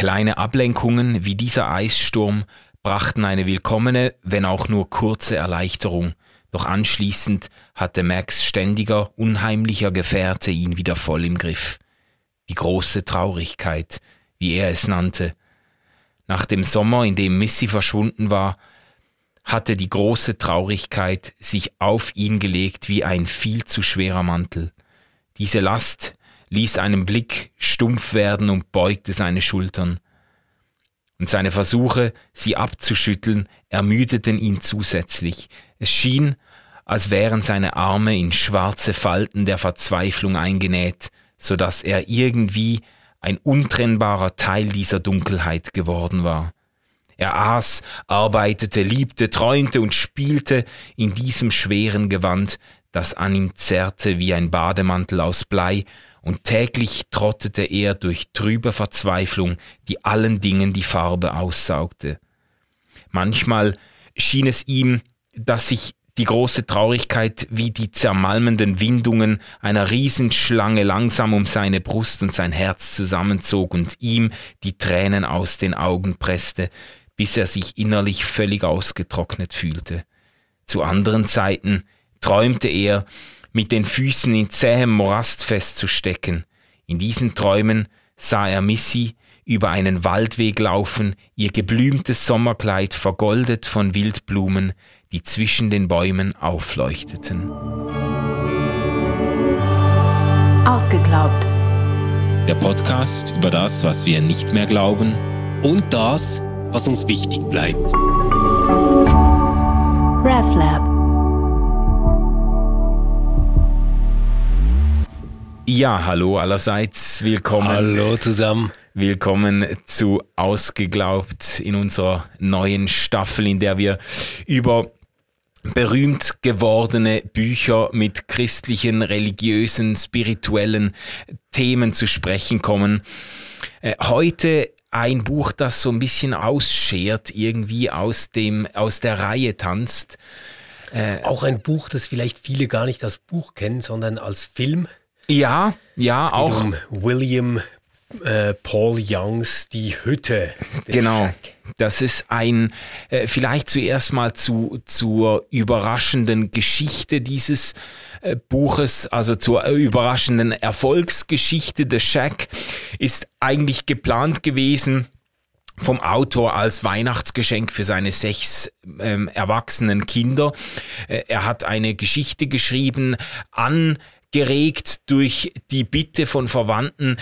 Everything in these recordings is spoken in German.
Kleine Ablenkungen wie dieser Eissturm brachten eine willkommene, wenn auch nur kurze Erleichterung, doch anschließend hatte Max ständiger, unheimlicher Gefährte ihn wieder voll im Griff. Die große Traurigkeit, wie er es nannte. Nach dem Sommer, in dem Missy verschwunden war, hatte die große Traurigkeit sich auf ihn gelegt wie ein viel zu schwerer Mantel. Diese Last ließ einen Blick stumpf werden und beugte seine Schultern. Und seine Versuche, sie abzuschütteln, ermüdeten ihn zusätzlich. Es schien, als wären seine Arme in schwarze Falten der Verzweiflung eingenäht, so dass er irgendwie ein untrennbarer Teil dieser Dunkelheit geworden war. Er aß, arbeitete, liebte, träumte und spielte in diesem schweren Gewand, das an ihm zerrte wie ein Bademantel aus Blei, und täglich trottete er durch trübe Verzweiflung, die allen Dingen die Farbe aussaugte. Manchmal schien es ihm, dass sich die große Traurigkeit wie die zermalmenden Windungen einer Riesenschlange langsam um seine Brust und sein Herz zusammenzog und ihm die Tränen aus den Augen presste, bis er sich innerlich völlig ausgetrocknet fühlte. Zu anderen Zeiten träumte er, mit den Füßen in zähem Morast festzustecken. In diesen Träumen sah er Missy über einen Waldweg laufen, ihr geblümtes Sommerkleid vergoldet von Wildblumen, die zwischen den Bäumen aufleuchteten. Ausgeglaubt. Der Podcast über das, was wir nicht mehr glauben und das, was uns wichtig bleibt. RefLab. Ja, hallo allerseits, willkommen. Hallo zusammen. Willkommen zu Ausgeglaubt in unserer neuen Staffel, in der wir über berühmt gewordene Bücher mit christlichen, religiösen, spirituellen Themen zu sprechen kommen. Äh, heute ein Buch, das so ein bisschen ausschert, irgendwie aus dem, aus der Reihe tanzt. Äh, Auch ein Buch, das vielleicht viele gar nicht als Buch kennen, sondern als Film. Ja, ja, auch. Um William äh, Paul Youngs Die Hütte. Genau. Shack. Das ist ein, äh, vielleicht zuerst mal zu, zur überraschenden Geschichte dieses äh, Buches, also zur äh, überraschenden Erfolgsgeschichte. The Shack ist eigentlich geplant gewesen, vom Autor als Weihnachtsgeschenk für seine sechs ähm, erwachsenen Kinder. Äh, er hat eine Geschichte geschrieben an geregt durch die Bitte von Verwandten,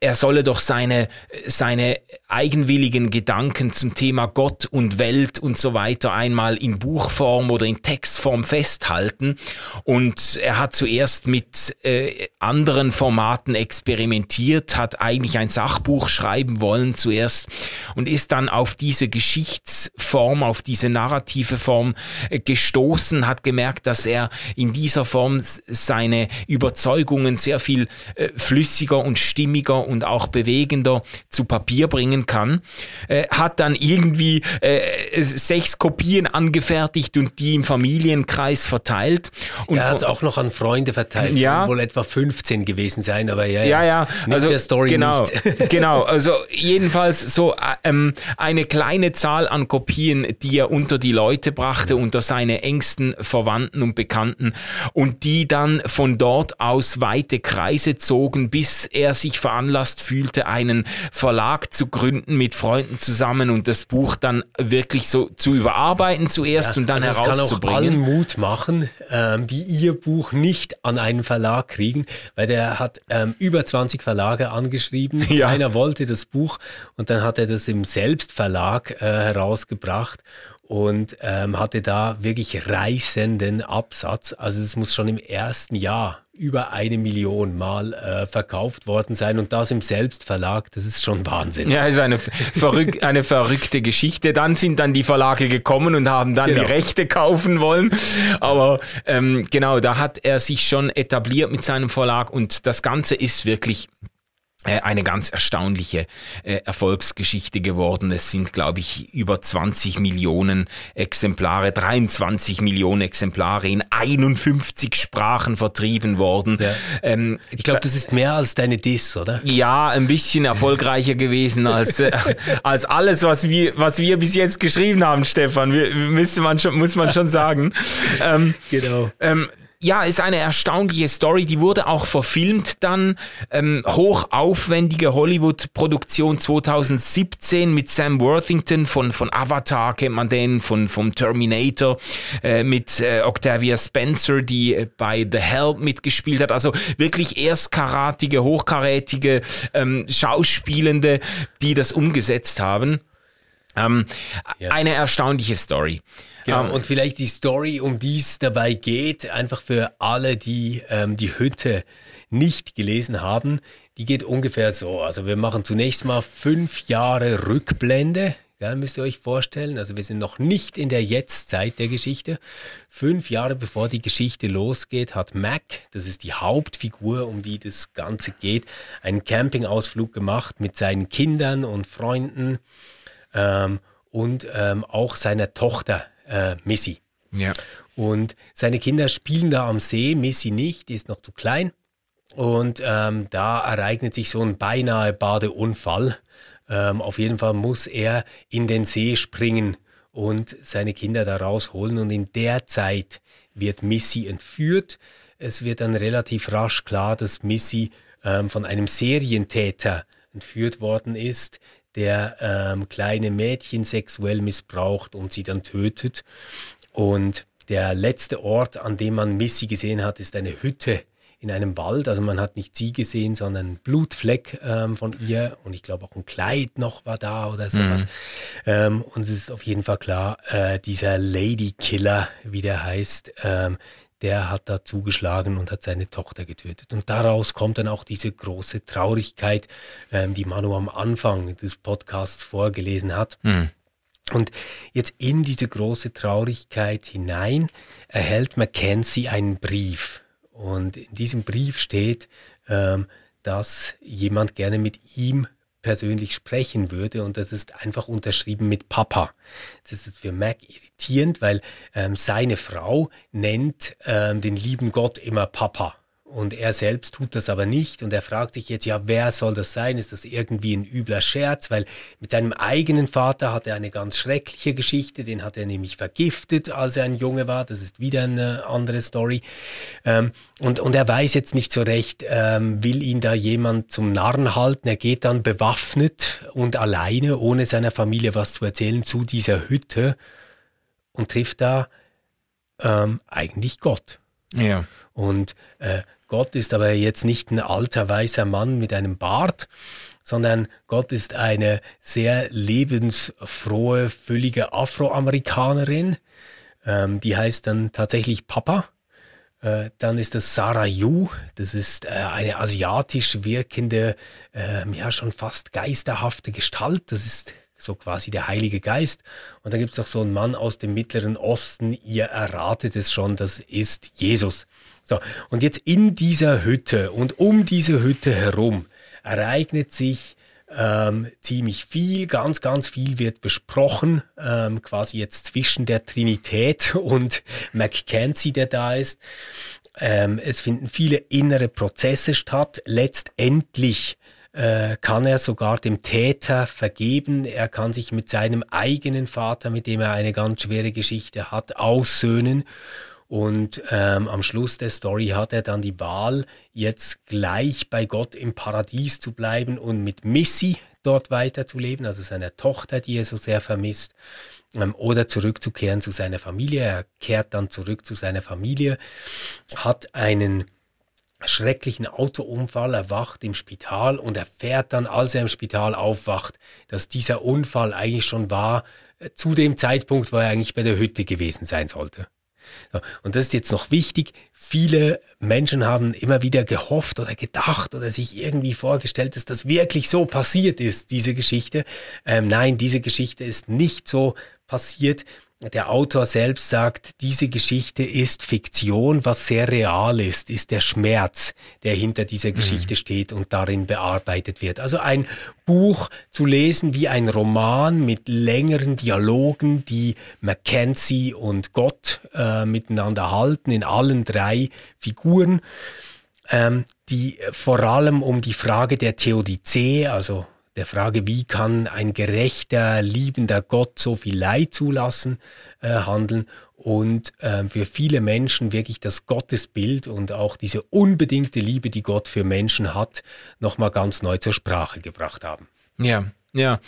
er solle doch seine, seine eigenwilligen Gedanken zum Thema Gott und Welt und so weiter einmal in Buchform oder in Textform festhalten. Und er hat zuerst mit äh, anderen Formaten experimentiert, hat eigentlich ein Sachbuch schreiben wollen zuerst und ist dann auf diese Geschichtsform, auf diese narrative Form äh, gestoßen, hat gemerkt, dass er in dieser Form seine Überzeugungen sehr viel äh, flüssiger und stimmiger und auch bewegender zu Papier bringen kann, äh, hat dann irgendwie äh, sechs Kopien angefertigt und die im Familienkreis verteilt. Und er hat es auch noch an Freunde verteilt. Ja. wohl etwa 15 gewesen sein, aber ja, ja, ja. Nimmt also der Story genau, nicht. genau. Also jedenfalls so ähm, eine kleine Zahl an Kopien, die er unter die Leute brachte, unter seine engsten Verwandten und Bekannten und die dann von dort aus weite Kreise zogen, bis er sich veranlasst fühlte, einen Verlag zu gründen mit Freunden zusammen und das Buch dann wirklich so zu überarbeiten zuerst Ja, und dann also es kann auch allen herauszubringen. Mut machen, ähm, die ihr Buch nicht an einen Verlag kriegen, weil der hat ähm, über 20 Verlage angeschrieben. Ja. Keiner wollte das Buch und dann hat er das im Selbstverlag äh, herausgebracht und ähm, hatte da wirklich reißenden Absatz. Also es muss schon im ersten Jahr über eine Million Mal äh, verkauft worden sein und das im Selbstverlag, das ist schon Wahnsinn. Ja, ist eine, verrück, eine verrückte Geschichte. Dann sind dann die Verlage gekommen und haben dann Genau. die Rechte kaufen wollen. Aber ähm, genau, da hat er sich schon etabliert mit seinem Verlag und das Ganze ist wirklich eine ganz erstaunliche äh, Erfolgsgeschichte geworden. Es sind, glaube ich, über 20 Millionen Exemplare, 23 Millionen Exemplare in 51 Sprachen vertrieben worden. Ja. Ähm, ich glaube, das ist mehr als deine Diss, oder? Ja, ein bisschen erfolgreicher gewesen als, äh, als alles, was wir, was wir bis jetzt geschrieben haben, Stefan. Wir, müsste man schon, muss man schon sagen. Ähm, genau. Ähm, ja, ist eine erstaunliche Story. Die wurde auch verfilmt dann. Ähm, hochaufwendige Hollywood-Produktion 2017 mit Sam Worthington von, von Avatar, kennt man den, von, vom Terminator, äh, mit äh, Octavia Spencer, die äh, bei The Help mitgespielt hat. Also wirklich erstkaratige, hochkarätige ähm, Schauspielende, die das umgesetzt haben. Ähm, ja. Eine erstaunliche Story. Genau, ähm, und vielleicht die Story, um die es dabei geht, einfach für alle, die ähm, die Hütte nicht gelesen haben, die geht ungefähr so. Also wir machen zunächst mal fünf Jahre Rückblende. Ja, müsst ihr euch vorstellen. Also wir sind noch nicht in der Jetztzeit der Geschichte. Fünf Jahre bevor die Geschichte losgeht, hat Mac, das ist die Hauptfigur, um die das Ganze geht, einen Campingausflug gemacht mit seinen Kindern und Freunden ähm, und ähm, auch seiner Tochter äh, Missy. Ja. Und seine Kinder spielen da am See, Missy nicht, die ist noch zu klein. Und ähm, da ereignet sich so ein beinahe Badeunfall. Ähm, auf jeden Fall muss er in den See springen und seine Kinder da rausholen. Und in der Zeit wird Missy entführt. Es wird dann relativ rasch klar, dass Missy ähm, von einem Serientäter entführt worden ist, der ähm, kleine Mädchen sexuell missbraucht und sie dann tötet. Und der letzte Ort, an dem man Missy gesehen hat, ist eine Hütte in einem Wald. Also man hat nicht sie gesehen, sondern einen Blutfleck ähm, von ihr und ich glaube auch ein Kleid noch war da oder sowas. Mhm. Ähm, und es ist auf jeden Fall klar, äh, dieser Lady Killer, wie der heißt, ähm, der hat da zugeschlagen und hat seine Tochter getötet. Und daraus kommt dann auch diese große Traurigkeit, ähm, die Manu am Anfang des Podcasts vorgelesen hat. Mhm. Und jetzt in diese große Traurigkeit hinein erhält Mackenzie einen Brief. Und in diesem Brief steht, ähm, dass jemand gerne mit ihm persönlich sprechen würde und das ist einfach unterschrieben mit Papa. Das ist für Mac irritierend, weil ähm, seine Frau nennt ähm, den lieben Gott immer Papa. Und er selbst tut das aber nicht. Und er fragt sich jetzt, ja, wer soll das sein? Ist das irgendwie ein übler Scherz? Weil mit seinem eigenen Vater hat er eine ganz schreckliche Geschichte. Den hat er nämlich vergiftet, als er ein Junge war. Das ist wieder eine andere Story. Ähm, und, und er weiß jetzt nicht so recht, ähm, will ihn da jemand zum Narren halten. Er geht dann bewaffnet und alleine, ohne seiner Familie was zu erzählen, zu dieser Hütte und trifft da ähm, eigentlich Gott. Ja. Und äh, Gott ist aber jetzt nicht ein alter weißer Mann mit einem Bart, sondern Gott ist eine sehr lebensfrohe, füllige Afroamerikanerin. Ähm, die heißt dann tatsächlich Papa. Äh, dann ist das Sarah Yu, das ist äh, eine asiatisch wirkende, äh, ja schon fast geisterhafte Gestalt. Das ist so quasi der Heilige Geist. Und dann gibt es noch so einen Mann aus dem Mittleren Osten, ihr erratet es schon, das ist Jesus. So, und jetzt in dieser Hütte und um diese Hütte herum ereignet sich ähm, ziemlich viel, ganz, ganz viel wird besprochen, ähm, quasi jetzt zwischen der Trinität und Mackenzie, der da ist. Ähm, es finden viele innere Prozesse statt. Letztendlich äh, kann er sogar dem Täter vergeben. Er kann sich mit seinem eigenen Vater, mit dem er eine ganz schwere Geschichte hat, aussöhnen. Und ähm, am Schluss der Story hat er dann die Wahl, jetzt gleich bei Gott im Paradies zu bleiben und mit Missy dort weiterzuleben, also seiner Tochter, die er so sehr vermisst, ähm, oder zurückzukehren zu seiner Familie. Er kehrt dann zurück zu seiner Familie, hat einen schrecklichen Autounfall, erwacht im Spital und erfährt dann, als er im Spital aufwacht, dass dieser Unfall eigentlich schon war äh, zu dem Zeitpunkt, wo er eigentlich bei der Hütte gewesen sein sollte. Und das ist jetzt noch wichtig. Viele Menschen haben immer wieder gehofft oder gedacht oder sich irgendwie vorgestellt, dass das wirklich so passiert ist, diese Geschichte. Ähm, nein, diese Geschichte ist nicht so passiert. Der Autor selbst sagt, diese Geschichte ist Fiktion, was sehr real ist, ist der Schmerz, der hinter dieser Geschichte mhm. steht und darin bearbeitet wird. Also ein Buch zu lesen wie ein Roman mit längeren Dialogen, die Mackenzie und Gott äh, miteinander halten in allen drei Figuren, ähm, die vor allem um die Frage der Theodizee, also der Frage, wie kann ein gerechter, liebender Gott so viel Leid zulassen, äh, handeln und äh, für viele Menschen wirklich das Gottesbild und auch diese unbedingte Liebe, die Gott für Menschen hat, nochmal ganz neu zur Sprache gebracht haben. Ja, ja.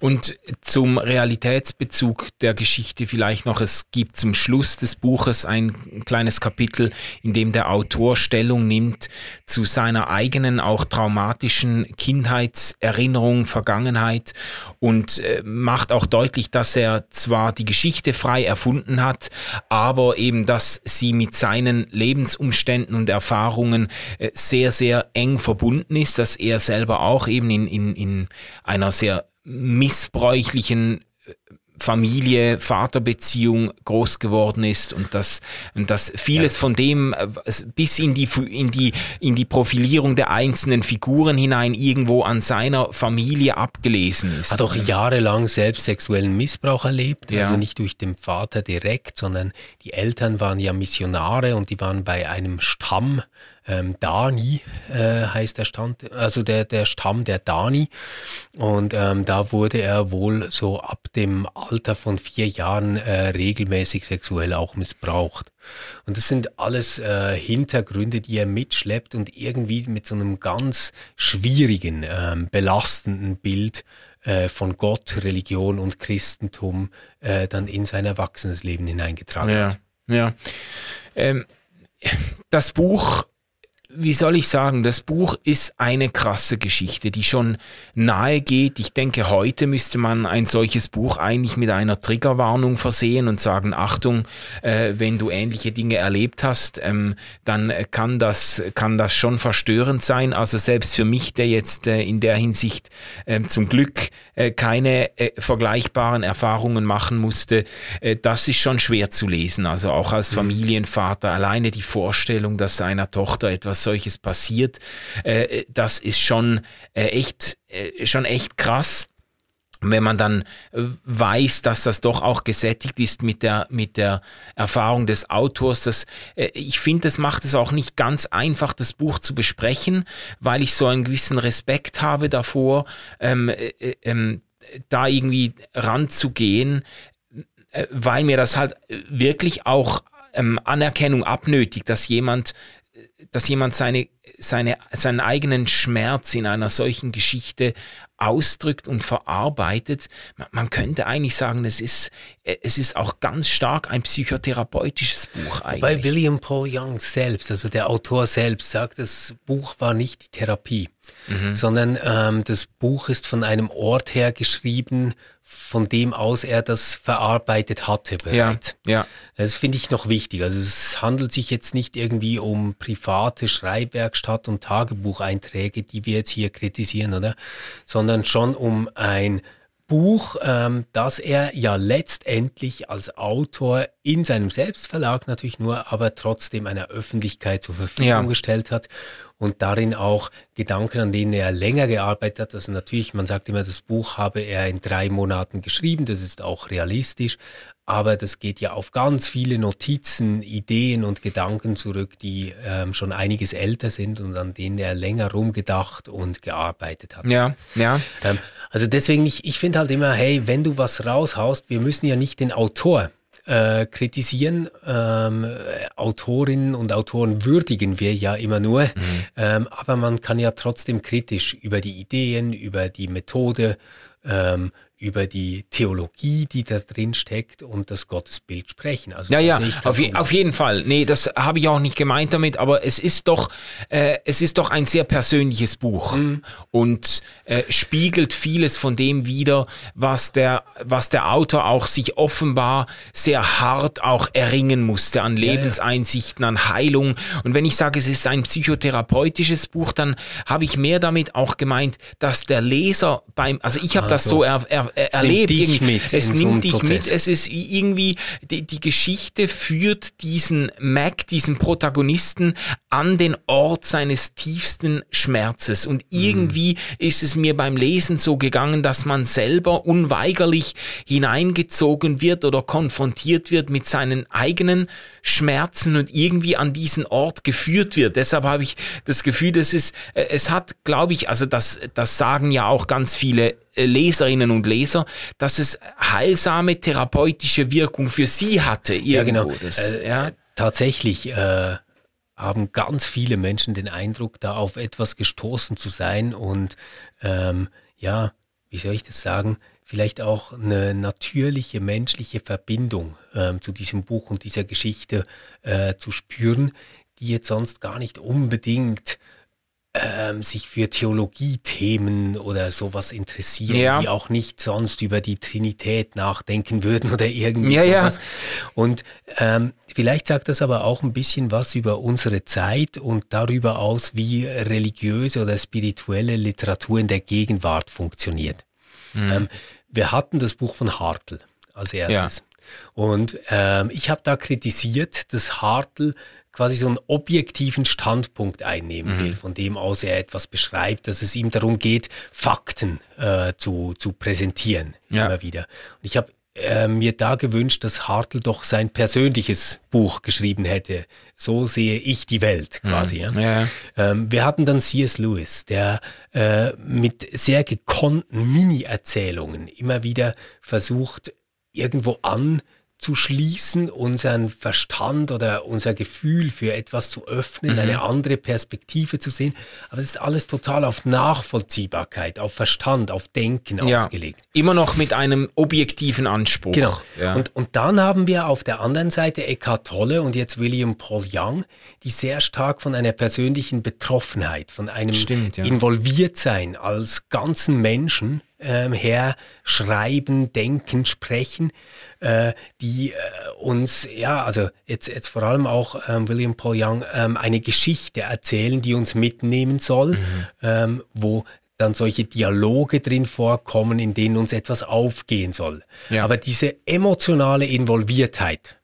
Und zum Realitätsbezug der Geschichte vielleicht noch, es gibt zum Schluss des Buches ein kleines Kapitel, in dem der Autor Stellung nimmt zu seiner eigenen, auch traumatischen Kindheitserinnerung, Vergangenheit und äh, macht auch deutlich, dass er zwar die Geschichte frei erfunden hat, aber eben, dass sie mit seinen Lebensumständen und Erfahrungen äh, sehr, sehr eng verbunden ist, dass er selber auch eben in, in, in einer sehr missbräuchlichen äh, Familie, Vaterbeziehung groß geworden ist und dass, und dass vieles ja. von dem äh, bis in die, in, die, in die Profilierung der einzelnen Figuren hinein irgendwo an seiner Familie abgelesen ist. Hat auch jahrelang selbst sexuellen Missbrauch erlebt, ja. also nicht durch den Vater direkt, sondern die Eltern waren ja Missionare und die waren bei einem Stamm ähm, Dani äh, heißt der Stand, also der, der Stamm der Dani. Und ähm, da wurde er wohl so ab dem Alter von vier Jahren äh, regelmäßig sexuell auch missbraucht. Und das sind alles äh, Hintergründe, die er mitschleppt und irgendwie mit so einem ganz schwierigen, ähm, belastenden Bild äh, von Gott, Religion und Christentum äh, dann in sein Erwachsenesleben hineingetragen ja, hat. Ja. Ähm, das Buch wie soll ich sagen, das Buch ist eine krasse Geschichte, die schon nahe geht. Ich denke, heute müsste man ein solches Buch eigentlich mit einer Triggerwarnung versehen und sagen, Achtung, äh, wenn du ähnliche Dinge erlebt hast, ähm, dann kann das, kann das schon verstörend sein. Also selbst für mich, der jetzt äh, in der Hinsicht äh, zum Glück äh, keine äh, vergleichbaren Erfahrungen machen musste, äh, das ist schon schwer zu lesen. Also auch als mhm. Familienvater, alleine die Vorstellung, dass seiner Tochter etwas solches passiert, äh, das ist schon äh, echt, äh, schon echt krass. Wenn man dann äh, weiß, dass das doch auch gesättigt ist mit der, mit der Erfahrung des Autors, das, äh, ich finde, das macht es auch nicht ganz einfach, das Buch zu besprechen, weil ich so einen gewissen Respekt habe davor, ähm, äh, ähm, da irgendwie ranzugehen, weil mir das halt wirklich auch ähm, Anerkennung abnötigt, dass jemand dass jemand seine, seine, seinen eigenen Schmerz in einer solchen Geschichte ausdrückt und verarbeitet. Man könnte eigentlich sagen, es ist, es ist auch ganz stark ein psychotherapeutisches Buch eigentlich. Bei William Paul Young selbst, also der Autor selbst, sagt, das Buch war nicht die Therapie, mhm. sondern ähm, das Buch ist von einem Ort her geschrieben, von dem aus er das verarbeitet hatte bereits. Ja, ja. Das finde ich noch wichtig. Also es handelt sich jetzt nicht irgendwie um private Schreibwerkstatt und Tagebucheinträge, die wir jetzt hier kritisieren, oder? Sondern schon um ein Buch, ähm, das er ja letztendlich als Autor in seinem Selbstverlag natürlich nur, aber trotzdem einer Öffentlichkeit zur Verfügung ja. gestellt hat und darin auch Gedanken, an denen er länger gearbeitet hat. Also natürlich, man sagt immer, das Buch habe er in drei Monaten geschrieben, das ist auch realistisch, aber das geht ja auf ganz viele Notizen, Ideen und Gedanken zurück, die ähm, schon einiges älter sind und an denen er länger rumgedacht und gearbeitet hat. Ja, ja. Ähm, also deswegen, ich, ich finde halt immer, hey, wenn du was raushaust, wir müssen ja nicht den Autor äh, kritisieren. Ähm, Autorinnen und Autoren würdigen wir ja immer nur, mhm. ähm, aber man kann ja trotzdem kritisch über die Ideen, über die Methode ähm, über die Theologie, die da drin steckt und das Gottesbild sprechen. Also ja, ja, auf, je, auf, jeden Fall. Nee, das habe ich auch nicht gemeint damit, aber es ist doch, äh, es ist doch ein sehr persönliches Buch mhm. und äh, spiegelt vieles von dem wider, was der, was der Autor auch sich offenbar sehr hart auch erringen musste an Lebenseinsichten, ja, ja. an Heilung. Und wenn ich sage, es ist ein psychotherapeutisches Buch, dann habe ich mehr damit auch gemeint, dass der Leser beim, also ich habe also. das so er, er er, er es erlebt. Nimmt dich mit es in so nimmt dich Prozess. mit. Es ist irgendwie, die, die Geschichte führt diesen Mac, diesen Protagonisten an den Ort seines tiefsten Schmerzes. Und Mhm. irgendwie ist es mir beim Lesen so gegangen, dass man selber unweigerlich hineingezogen wird oder konfrontiert wird mit seinen eigenen Schmerzen und irgendwie an diesen Ort geführt wird. Deshalb habe ich das Gefühl, dass es, äh, es hat, glaube ich, also das, das sagen ja auch ganz viele äh, Leserinnen und Leser, dass es heilsame therapeutische Wirkung für sie hatte. Irgendwo. Ja, genau. Das, Äh, ja. Tatsächlich äh, haben ganz viele Menschen den Eindruck, da auf etwas gestoßen zu sein und ähm, ja, wie soll ich das sagen, vielleicht auch eine natürliche menschliche Verbindung ähm, zu diesem Buch und dieser Geschichte äh, zu spüren, die jetzt sonst gar nicht unbedingt ähm, sich für Theologiethemen oder sowas interessieren, Ja. die auch nicht sonst über die Trinität nachdenken würden oder irgendwie Ja, ja. sowas. Und ähm, vielleicht sagt das aber auch ein bisschen was über unsere Zeit und darüber aus, wie religiöse oder spirituelle Literatur in der Gegenwart funktioniert. Mhm. Ähm, wir hatten das Buch von Hartl als erstes. Und ähm, ich habe da kritisiert, dass Hartl quasi so einen objektiven Standpunkt einnehmen Mhm. will, von dem aus er etwas beschreibt, dass es ihm darum geht, Fakten äh, zu, zu präsentieren, Ja. immer wieder. Und ich habe äh, mir da gewünscht, dass Hartl doch sein persönliches Buch geschrieben hätte. So sehe ich die Welt quasi. Ja. Mhm. Ja. Ähm, wir hatten dann C.S. Lewis, der äh, mit sehr gekonnten Mini-Erzählungen immer wieder versucht, irgendwo anzuschließen, unseren Verstand oder unser Gefühl für etwas zu öffnen, eine andere Perspektive zu sehen. Aber es ist alles total auf Nachvollziehbarkeit, auf Verstand, auf Denken Ja. ausgelegt. Immer noch mit einem objektiven Anspruch. Genau. Ja. Und, und dann haben wir auf der anderen Seite Eckhart Tolle und jetzt William Paul Young, die sehr stark von einer persönlichen Betroffenheit, von einem Stimmt, ja. Involviertsein als ganzen Menschen ähm, her schreiben, denken, sprechen, äh, die äh, uns, ja, also jetzt, jetzt vor allem auch ähm, William Paul Young, ähm, eine Geschichte erzählen, die uns mitnehmen soll, Mhm. ähm, wo dann solche Dialoge drin vorkommen, in denen uns etwas aufgehen soll. Ja. Aber diese emotionale Involviertheit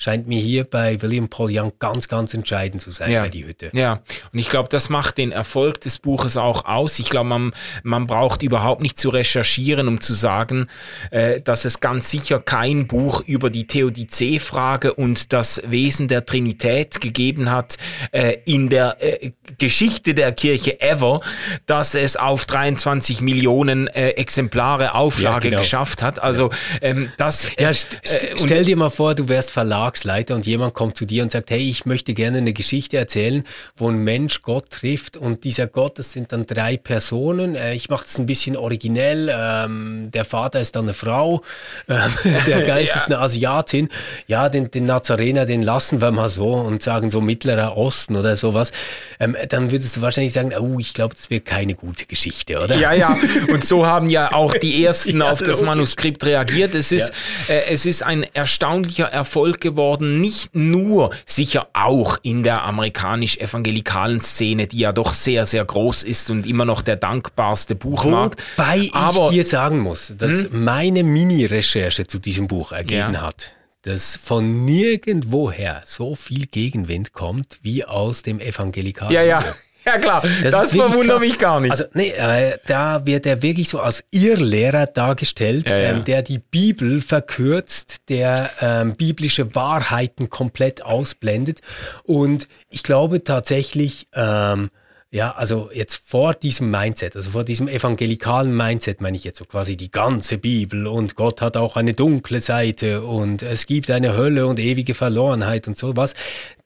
scheint mir hier bei William Paul Young ganz, ganz entscheidend zu sein bei die Hütte. Ja, und ich glaube, das macht den Erfolg des Buches auch aus. Ich glaube, man, man braucht überhaupt nicht zu recherchieren, um zu sagen, äh, dass es ganz sicher kein Buch über die Theodizee-Frage und das Wesen der Trinität gegeben hat äh, in der äh, Geschichte der Kirche ever, dass es auf 23 Millionen äh, Exemplare Auflage Ja, genau. geschafft hat. Also ähm, das Ja, äh, st äh, st stell dir mal vor, du wärst Verlagsleiter und jemand kommt zu dir und sagt, hey, ich möchte gerne eine Geschichte erzählen, wo ein Mensch Gott trifft und dieser Gott, das sind dann drei Personen. Äh, ich mache das ein bisschen originell. Ähm, der Vater ist dann eine Frau, ähm, der Geist ist eine Asiatin. Ja, den, den Nazarener, den lassen wir mal so und sagen so Mittlerer Osten oder sowas. Ähm, dann würdest du wahrscheinlich sagen, oh, ich glaube, das wäre keine gute Geschichte, oder? Ja, ja. Und so haben ja auch die ersten Ja, auf das. Manuskript reagiert. Es ist, äh, es ist ein erstaunlicher Erfolg geworden, nicht nur, sicher auch in der amerikanisch-evangelikalen Szene, die ja doch sehr, sehr groß ist und immer noch der dankbarste Buchmarkt. Wobei ich Aber dir sagen muss, dass meine Mini-Recherche zu diesem Buch ergeben Ja. hat, dass von nirgendwoher so viel Gegenwind kommt wie aus dem evangelikalen. ja, ja. Milieu. Ja klar, das, wirklich verwundert mich gar nicht. Also nee, äh, da wird er wirklich so als Irrlehrer dargestellt, Ja, ja. Ähm, der die Bibel verkürzt, der ähm, biblische Wahrheiten komplett ausblendet. Und ich glaube tatsächlich, ähm, ja, also jetzt vor diesem Mindset, also vor diesem evangelikalen Mindset meine ich jetzt so quasi die ganze Bibel und Gott hat auch eine dunkle Seite und es gibt eine Hölle und ewige Verlorenheit und sowas.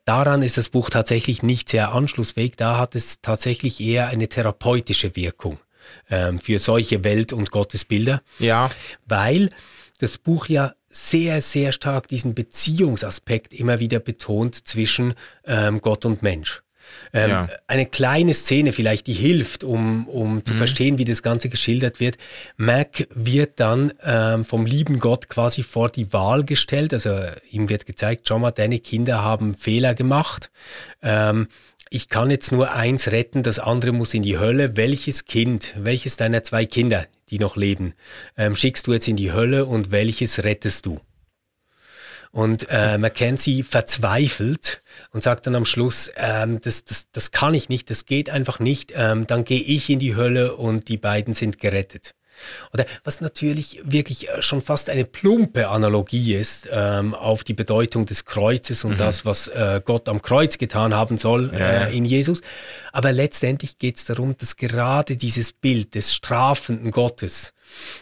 Daran ist das Buch tatsächlich nicht sehr anschlussfähig. Da hat es tatsächlich eher eine therapeutische Wirkung ähm, für solche Welt- und Gottesbilder, ja, weil das Buch ja sehr, sehr stark diesen Beziehungsaspekt immer wieder betont zwischen ähm, Gott und Mensch. Ähm, Ja. Eine kleine Szene vielleicht, die hilft, um, um zu verstehen, wie das Ganze geschildert wird. Mac wird dann ähm, vom lieben Gott quasi vor die Wahl gestellt. Also ihm wird gezeigt, schau mal, deine Kinder haben Fehler gemacht. Ähm, ich kann jetzt nur eins retten, das andere muss in die Hölle. Welches Kind, welches deiner zwei Kinder, die noch leben, ähm, schickst du jetzt in die Hölle und welches rettest du? Und äh, Mackenzie verzweifelt und sagt dann am Schluss, ähm, das, das, das kann ich nicht, das geht einfach nicht, ähm, dann gehe ich in die Hölle und die beiden sind gerettet. Oder was natürlich wirklich äh, schon fast eine plumpe Analogie ist ähm, auf die Bedeutung des Kreuzes und mhm. das, was äh, Gott am Kreuz getan haben soll ja. äh, in Jesus. Aber letztendlich geht es darum, dass gerade dieses Bild des strafenden Gottes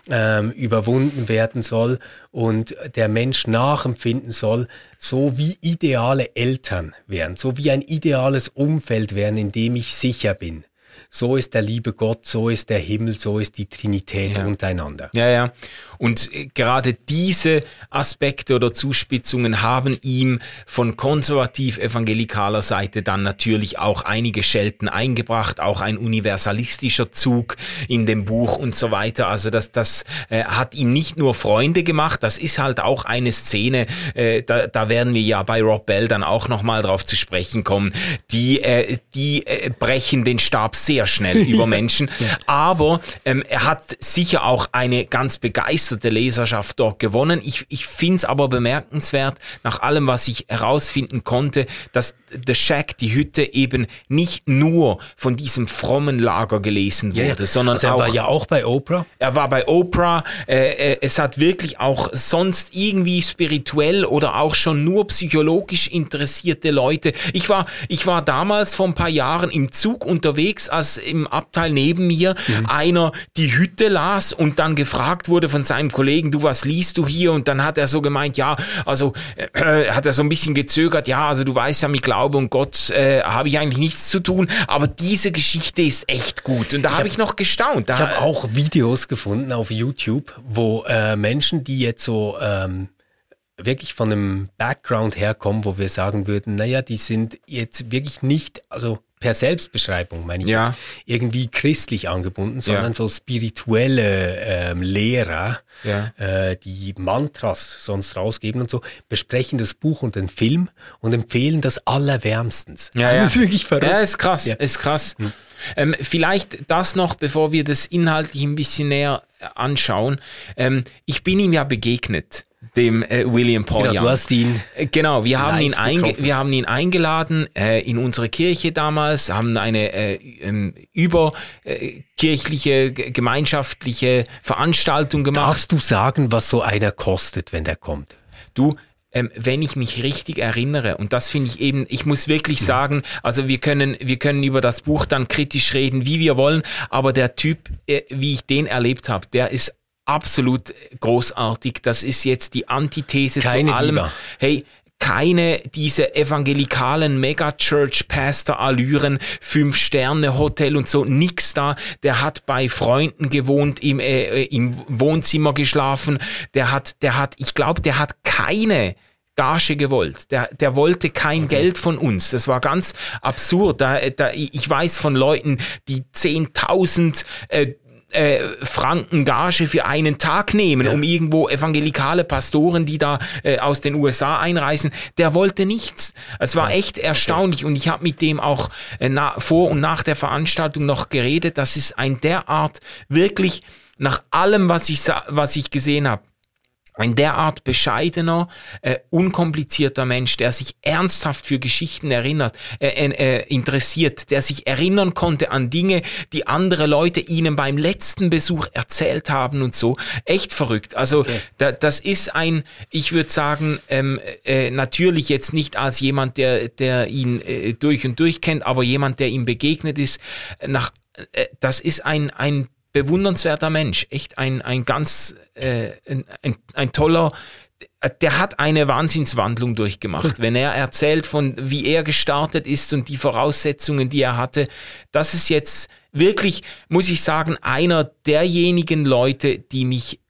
ähm, überwunden werden soll und der Mensch nachempfinden soll, so wie ideale Eltern wären, so wie ein ideales Umfeld wären, in dem ich sicher bin so ist der liebe Gott, so ist der Himmel, so ist die Trinität ja. untereinander. Ja, ja. Und äh, gerade diese Aspekte oder Zuspitzungen haben ihm von konservativ-evangelikaler Seite dann natürlich auch einige Schelten eingebracht, auch ein universalistischer Zug in dem Buch und so weiter. Also das, das äh, hat ihm nicht nur Freunde gemacht, das ist halt auch eine Szene, äh, da, da werden wir ja bei Rob Bell dann auch nochmal drauf zu sprechen kommen, die, äh, die äh, brechen den Stab sehr schnell über Menschen. ja. Aber ähm, er hat sicher auch eine ganz begeisterte Leserschaft dort gewonnen. Ich, ich finde es aber bemerkenswert, nach allem, was ich herausfinden konnte, dass The Shack, die Hütte, eben nicht nur von diesem frommen Lager gelesen wurde, ja, sondern also er auch. War ja auch bei Oprah. Er war bei Oprah. Äh, äh, es hat wirklich auch sonst irgendwie spirituell oder auch schon nur psychologisch interessierte Leute. Ich war, ich war damals vor ein paar Jahren im Zug unterwegs, als im Abteil neben mir mhm. einer die Hütte las und dann gefragt wurde von seinem Kollegen, du, was liest du hier? Und dann hat er so gemeint, ja, also äh, hat er so ein bisschen gezögert, ja, also du weißt ja, mit Glaube und Gott äh, habe ich eigentlich nichts zu tun, aber diese Geschichte ist echt gut. Und da habe ich noch gestaunt. Da, ich habe auch Videos gefunden auf YouTube, wo äh, Menschen, die jetzt so ähm, wirklich von einem Background herkommen, wo wir sagen würden, naja, die sind jetzt wirklich nicht, also per Selbstbeschreibung, meine ich ja. jetzt, irgendwie christlich angebunden, sondern ja. so spirituelle ähm, Lehrer, ja. äh, die Mantras sonst rausgeben und so, besprechen das Buch und den Film und empfehlen das allerwärmstens. Ja, das ist wirklich verrückt. Ja, ist krass, ist krass. Hm. Ähm, vielleicht das noch, bevor wir das inhaltlich ein bisschen näher anschauen. Ähm, ich bin ihm ja begegnet dem äh, William Paul genau, Young. Du hast ihn äh, genau, wir haben ihn, einge wir haben ihn eingeladen äh, in unsere Kirche damals, haben eine äh, ähm, überkirchliche, äh, gemeinschaftliche Veranstaltung gemacht. Darfst du sagen, was so einer kostet, wenn der kommt? Du, ähm, wenn ich mich richtig erinnere, und das finde ich eben, ich muss wirklich sagen, also wir können, wir können über das Buch dann kritisch reden, wie wir wollen, aber der Typ, äh, wie ich den erlebt habe, der ist absolut großartig. Das ist jetzt die Antithese Keine zu allem. Diva. Hey, keine diese evangelikalen Megachurch-Pastor-Allüren, Fünf-Sterne-Hotel und so, nix da. Der hat bei Freunden gewohnt, im, äh, im Wohnzimmer geschlafen. Der hat, der hat, ich glaube, der hat keine Gage gewollt. Der, der wollte kein okay. Geld von uns. Das war ganz absurd. Da, da, ich weiß von Leuten, die 10.000 äh, äh, Franken Gage für einen Tag nehmen, ja. um irgendwo evangelikale Pastoren, die da äh, aus den USA einreisen, der wollte nichts. Es war echt erstaunlich und ich habe mit dem auch äh, na, vor und nach der Veranstaltung noch geredet. Das ist ein derart wirklich nach allem, was ich, was ich gesehen habe, ein derart bescheidener, äh, unkomplizierter Mensch, der sich ernsthaft für Geschichten erinnert, äh, äh, interessiert, der sich erinnern konnte an Dinge, die andere Leute ihnen beim letzten Besuch erzählt haben und so. Echt verrückt. Also okay. da, das ist ein, ich würde sagen, ähm, äh, natürlich jetzt nicht als jemand, der, der ihn äh, durch und durch kennt, aber jemand, der ihm begegnet ist, nach, äh, das ist ein, ein bewundernswerter Mensch, echt ein, ein ganz, äh, ein, ein, ein toller, der hat eine Wahnsinnswandlung durchgemacht. Wenn er erzählt von, wie er gestartet ist und die Voraussetzungen, die er hatte, das ist jetzt wirklich, muss ich sagen, einer derjenigen Leute, die mich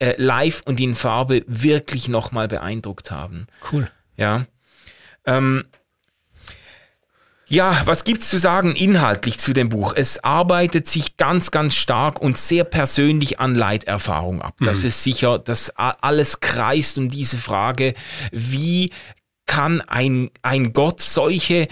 äh, live und in Farbe wirklich nochmal beeindruckt haben. Cool. Ja. Ähm, ja, was gibt's zu sagen inhaltlich zu dem Buch? Es arbeitet sich ganz, ganz stark und sehr persönlich an Leiterfahrung ab. Das mhm. ist sicher, dass alles kreist um diese Frage, wie kann ein, ein Gott solche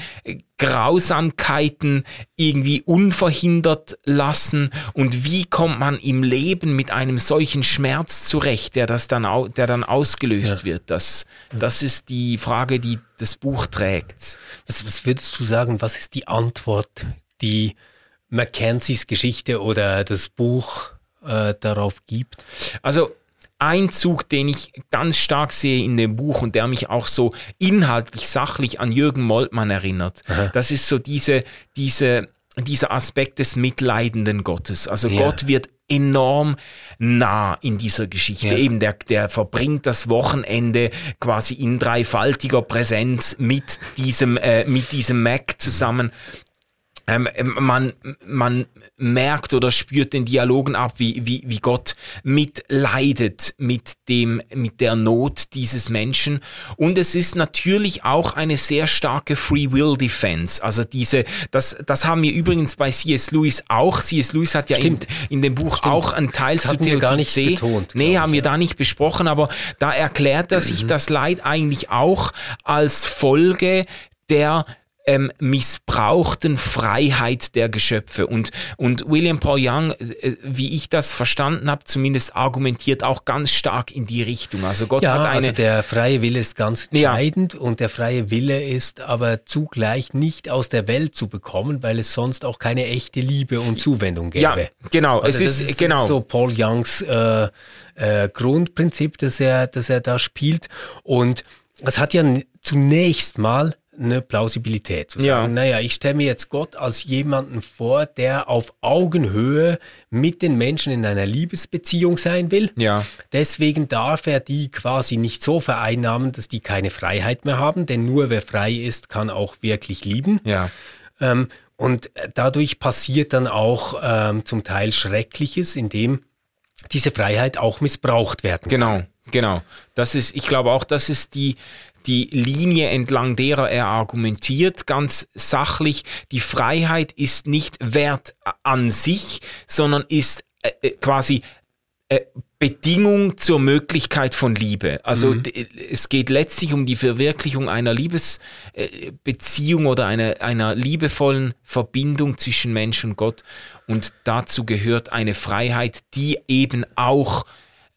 Grausamkeiten irgendwie unverhindert lassen und wie kommt man im Leben mit einem solchen Schmerz zurecht, der das dann, au, der dann ausgelöst ja. wird? Das, das ist die Frage, die das Buch trägt. Was, was würdest du sagen, was ist die Antwort, die Mackenzies Geschichte oder das Buch äh, darauf gibt? Also ein Zug, den ich ganz stark sehe in dem Buch und der mich auch so inhaltlich, sachlich an Jürgen Moltmann erinnert, Aha. das ist so diese, diese, dieser Aspekt des mitleidenden Gottes. Also ja. Gott wird enorm nah in dieser Geschichte. Ja. Eben, der, der verbringt das Wochenende quasi in dreifaltiger Präsenz mit diesem, äh, mit diesem Mac zusammen. Ähm, ähm, man, man merkt oder spürt den Dialogen ab, wie, wie, wie Gott mitleidet mit dem, mit der Not dieses Menschen. Und es ist natürlich auch eine sehr starke Free Will Defense. Also diese, das, das haben wir übrigens bei C.S. Lewis auch. C.S. Lewis hat ja in, in dem Buch Stimmt. auch einen Teil das zu Theodizee. gar nicht betont. Nee, haben ich, wir ja. da nicht besprochen, aber da erklärt er sich mhm. das Leid eigentlich auch als Folge der ähm, missbrauchten Freiheit der Geschöpfe. Und, und William Paul Young, äh, wie ich das verstanden habe, zumindest argumentiert auch ganz stark in die Richtung. Also Gott ja, hat eine. Also der freie Wille ist ganz entscheidend ja. und der freie Wille ist aber zugleich nicht aus der Welt zu bekommen, weil es sonst auch keine echte Liebe und Zuwendung gäbe. Ja, genau. Also es ist, ist genau. so Paul Youngs äh, äh, Grundprinzip, das er, das er da spielt. Und es hat ja zunächst mal eine Plausibilität. Zu sagen, ja. naja, ich stelle mir jetzt Gott als jemanden vor, der auf Augenhöhe mit den Menschen in einer Liebesbeziehung sein will. Ja. Deswegen darf er die quasi nicht so vereinnahmen, dass die keine Freiheit mehr haben, denn nur wer frei ist, kann auch wirklich lieben. Ja. Ähm, und dadurch passiert dann auch ähm, zum Teil Schreckliches, indem diese Freiheit auch missbraucht werden genau, kann. Genau, genau. Das ist, ich glaube auch, das ist die, die Linie entlang derer er argumentiert, ganz sachlich. Die Freiheit ist nicht Wert an sich, sondern ist äh, äh quasi äh, Bedingung zur Möglichkeit von Liebe. Also mhm. es geht letztlich um die Verwirklichung einer Liebesbeziehung äh, oder einer, einer liebevollen Verbindung zwischen Mensch und Gott. Und dazu gehört eine Freiheit, die eben auch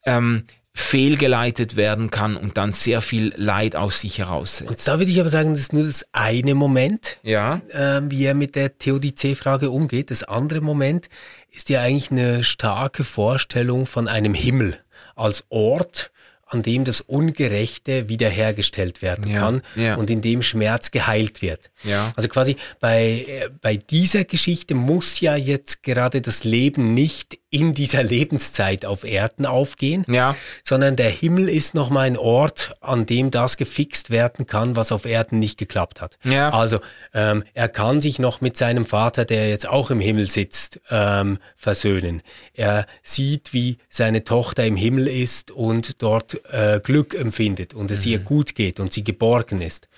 ähm, fehlgeleitet werden kann und dann sehr viel Leid aus sich heraussetzt. Und da würde ich aber sagen, das ist nur das eine Moment, ja. äh, wie er mit der Theodizee-Frage umgeht. Das andere Moment ist ja eigentlich eine starke Vorstellung von einem Himmel als Ort, an dem das Ungerechte wiederhergestellt werden ja, kann ja. und in dem Schmerz geheilt wird. Ja. Also quasi bei, äh, bei dieser Geschichte muss ja jetzt gerade das Leben nicht in dieser Lebenszeit auf Erden aufgehen, ja. sondern der Himmel ist nochmal ein Ort, an dem das gefixt werden kann, was auf Erden nicht geklappt hat. Ja. Also ähm, er kann sich noch mit seinem Vater, der jetzt auch im Himmel sitzt, ähm, versöhnen. Er sieht, wie seine Tochter im Himmel ist und dort äh, Glück empfindet und es mhm. ihr gut geht und sie geborgen ist.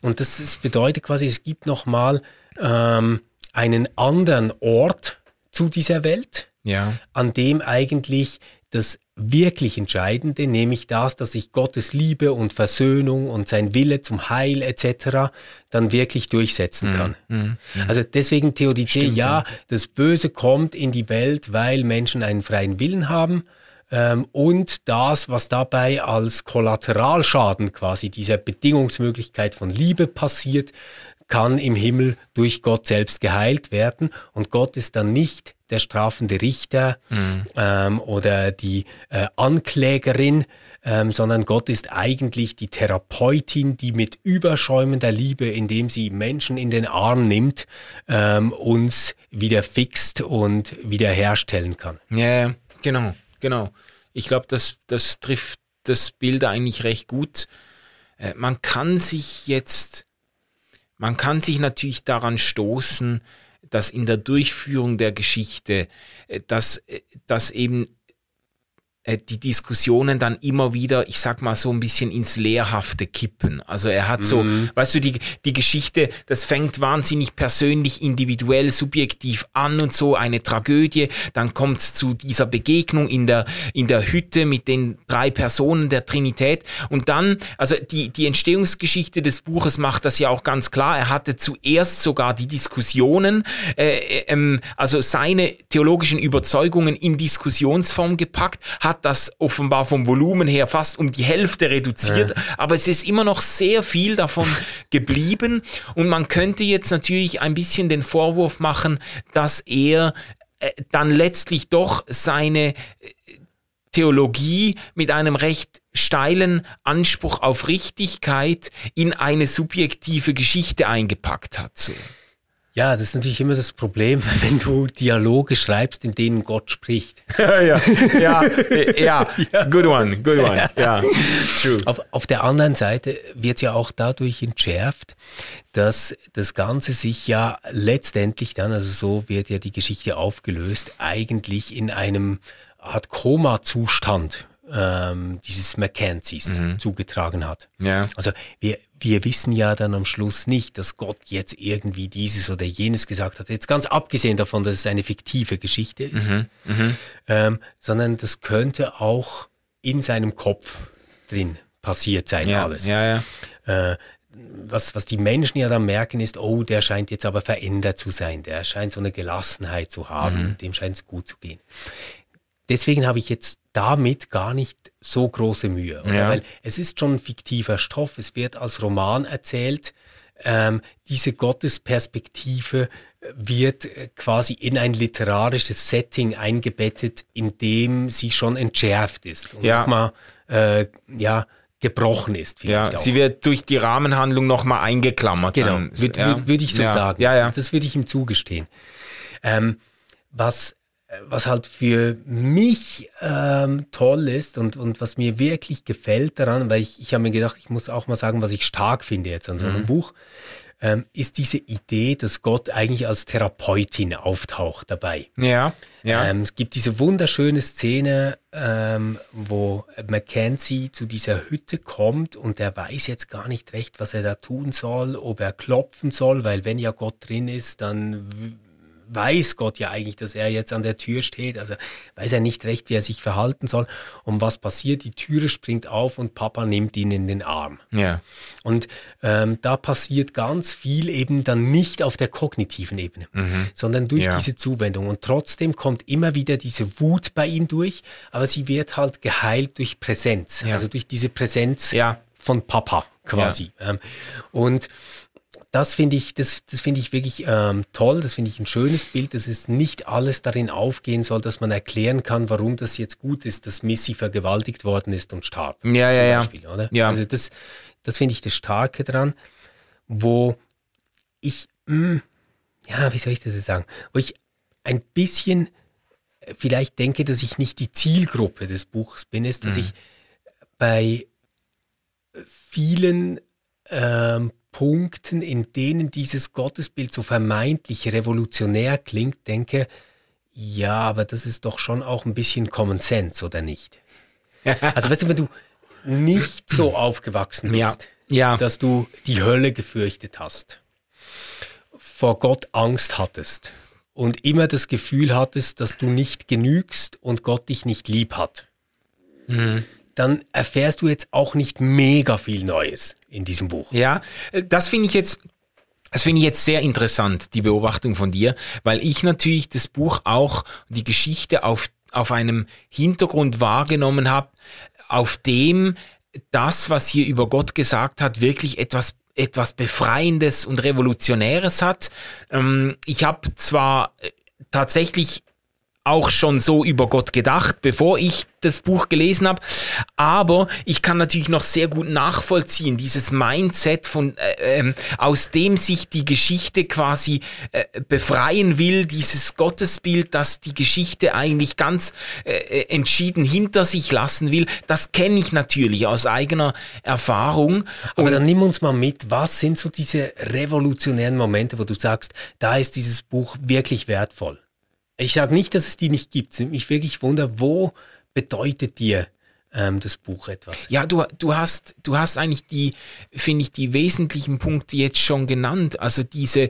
Und das, das bedeutet quasi, es gibt nochmal ähm, einen anderen Ort zu dieser Welt ja. an dem eigentlich das wirklich Entscheidende, nämlich das, dass ich Gottes Liebe und Versöhnung und sein Wille zum Heil etc. dann wirklich durchsetzen mhm. kann. Mm, mm, Also deswegen Theodizee, Stimmt, ja, ja, das Böse kommt in die Welt, weil Menschen einen freien Willen haben ähm, und das, was dabei als Kollateralschaden quasi dieser Bedingungsmöglichkeit von Liebe passiert, kann im Himmel durch Gott selbst geheilt werden und Gott ist dann nicht der strafende Richter mhm. ähm, oder die äh, Anklägerin, ähm, sondern Gott ist eigentlich die Therapeutin, die mit überschäumender Liebe, indem sie Menschen in den Arm nimmt, ähm, uns wieder fixt und wiederherstellen kann. Ja, genau, genau. Ich glaube, das, das trifft das Bild eigentlich recht gut. Äh, man kann sich jetzt man kann sich natürlich daran stoßen, dass in der Durchführung der Geschichte, äh, dass, äh, dass eben die Diskussionen dann immer wieder, ich sag mal so ein bisschen ins Lehrhafte kippen. Also er hat so, mhm. weißt du, die, die Geschichte, das fängt wahnsinnig persönlich, individuell, subjektiv an und so, eine Tragödie. Dann kommt es zu dieser Begegnung in der, in der Hütte mit den drei Personen der Trinität. Und dann, also die, die Entstehungsgeschichte des Buches macht das ja auch ganz klar. Er hatte zuerst sogar die Diskussionen, äh, äh ähm, also seine theologischen Überzeugungen in Diskussionsform gepackt, hat hat das offenbar vom Volumen her fast um die Hälfte reduziert, ja. aber es ist immer noch sehr viel davon geblieben und man könnte jetzt natürlich ein bisschen den Vorwurf machen, dass er äh, dann letztlich doch seine äh, Theologie mit einem recht steilen Anspruch auf Richtigkeit in eine subjektive Geschichte eingepackt hat. So. Ja, das ist natürlich immer das Problem, wenn du Dialoge schreibst, in denen Gott spricht. ja, ja, ja, ja, good one, good one, ja, true. Auf, auf der anderen Seite wird es ja auch dadurch entschärft, dass das Ganze sich ja letztendlich dann, also so wird ja die Geschichte aufgelöst, eigentlich in einem Art Koma-Zustand ähm, dieses Mackenzies mhm. zugetragen hat. Ja. Also wir, wir wissen ja dann am Schluss nicht, dass Gott jetzt irgendwie dieses oder jenes gesagt hat. Jetzt ganz abgesehen davon, dass es eine fiktive Geschichte ist, mhm. Mhm. Ähm, sondern das könnte auch in seinem Kopf drin passiert sein ja. alles. Ja, ja. Äh, was, was die Menschen ja dann merken, ist, oh, der scheint jetzt aber verändert zu sein, der scheint so eine Gelassenheit zu haben, mhm. dem scheint es gut zu gehen deswegen habe ich jetzt damit gar nicht so große Mühe. Ja. Weil es ist schon ein fiktiver Stoff, es wird als Roman erzählt. Ähm, diese Gottesperspektive wird quasi in ein literarisches Setting eingebettet, in dem sie schon entschärft ist und ja. mal äh, ja, gebrochen ist. Ja, sie wird durch die Rahmenhandlung nochmal eingeklammert. Genau, würde ja. würd, würd ich so ja. sagen. Ja, ja. Das würde ich ihm zugestehen. Ähm, was was halt für mich ähm, toll ist und, und was mir wirklich gefällt daran, weil ich, ich habe mir gedacht, ich muss auch mal sagen, was ich stark finde jetzt an so einem mhm. Buch, ähm, ist diese Idee, dass Gott eigentlich als Therapeutin auftaucht dabei. Ja, ja. Ähm, es gibt diese wunderschöne Szene, ähm, wo Mackenzie zu dieser Hütte kommt und er weiß jetzt gar nicht recht, was er da tun soll, ob er klopfen soll, weil wenn ja Gott drin ist, dann weiß Gott ja eigentlich, dass er jetzt an der Tür steht. Also weiß er nicht recht, wie er sich verhalten soll. Und was passiert? Die Türe springt auf und Papa nimmt ihn in den Arm. Ja. Und ähm, da passiert ganz viel eben dann nicht auf der kognitiven Ebene, mhm. sondern durch ja. diese Zuwendung. Und trotzdem kommt immer wieder diese Wut bei ihm durch, aber sie wird halt geheilt durch Präsenz. Ja. Also durch diese Präsenz ja. von Papa quasi. Ähm, und das finde ich, das, das finde ich wirklich ähm, toll, das finde ich ein schönes Bild, dass es nicht alles darin aufgehen soll, dass man erklären kann, warum das jetzt gut ist, dass Missy vergewaltigt worden ist und starb. Ja, ja, Beispiel, ja. Oder? ja. Also das, das finde ich das Starke dran, wo ich, mh, hm, ja, wie soll ich das jetzt sagen, wo ich ein bisschen äh, vielleicht denke, dass ich nicht die Zielgruppe des Buches bin, ist, dass mhm. ich bei vielen ähm, Punkten, in denen dieses Gottesbild so vermeintlich revolutionär klingt, denke, ja, aber das ist doch schon auch ein bisschen Common Sense, oder nicht? Also weißt du, wenn du nicht so aufgewachsen bist, ja. Ja. dass du die Hölle gefürchtet hast, vor Gott Angst hattest und immer das Gefühl hattest, dass du nicht genügst und Gott dich nicht lieb hat, mhm dann erfährst du jetzt auch nicht mega viel Neues in diesem Buch. Ja, äh, das finde ich jetzt das finde ich jetzt sehr interessant, die Beobachtung von dir, weil ich natürlich das Buch auch, die Geschichte auf, auf einem Hintergrund wahrgenommen habe, auf dem das, was hier über Gott gesagt hat, wirklich etwas etwas Befreiendes und Revolutionäres hat. Ähm, ich habe zwar äh, tatsächlich auch schon so über Gott gedacht, bevor ich das Buch gelesen habe. Aber ich kann natürlich noch sehr gut nachvollziehen, dieses Mindset, von, äh, äh, aus dem sich die Geschichte quasi äh, befreien will, dieses Gottesbild, das die Geschichte eigentlich ganz äh, äh entschieden hinter sich lassen will. Das kenne ich natürlich aus eigener Erfahrung. Aber dann nimm uns mal mit, was sind so diese revolutionären Momente, wo du sagst, da ist dieses Buch wirklich wertvoll? Ich sage nicht, dass es die nicht gibt. Es mich wirklich wunder, wo bedeutet dir ähm, das Buch etwas? Ja, du, du hast, du hast eigentlich die, finde ich, die wesentlichen Punkte jetzt schon genannt. Also diese,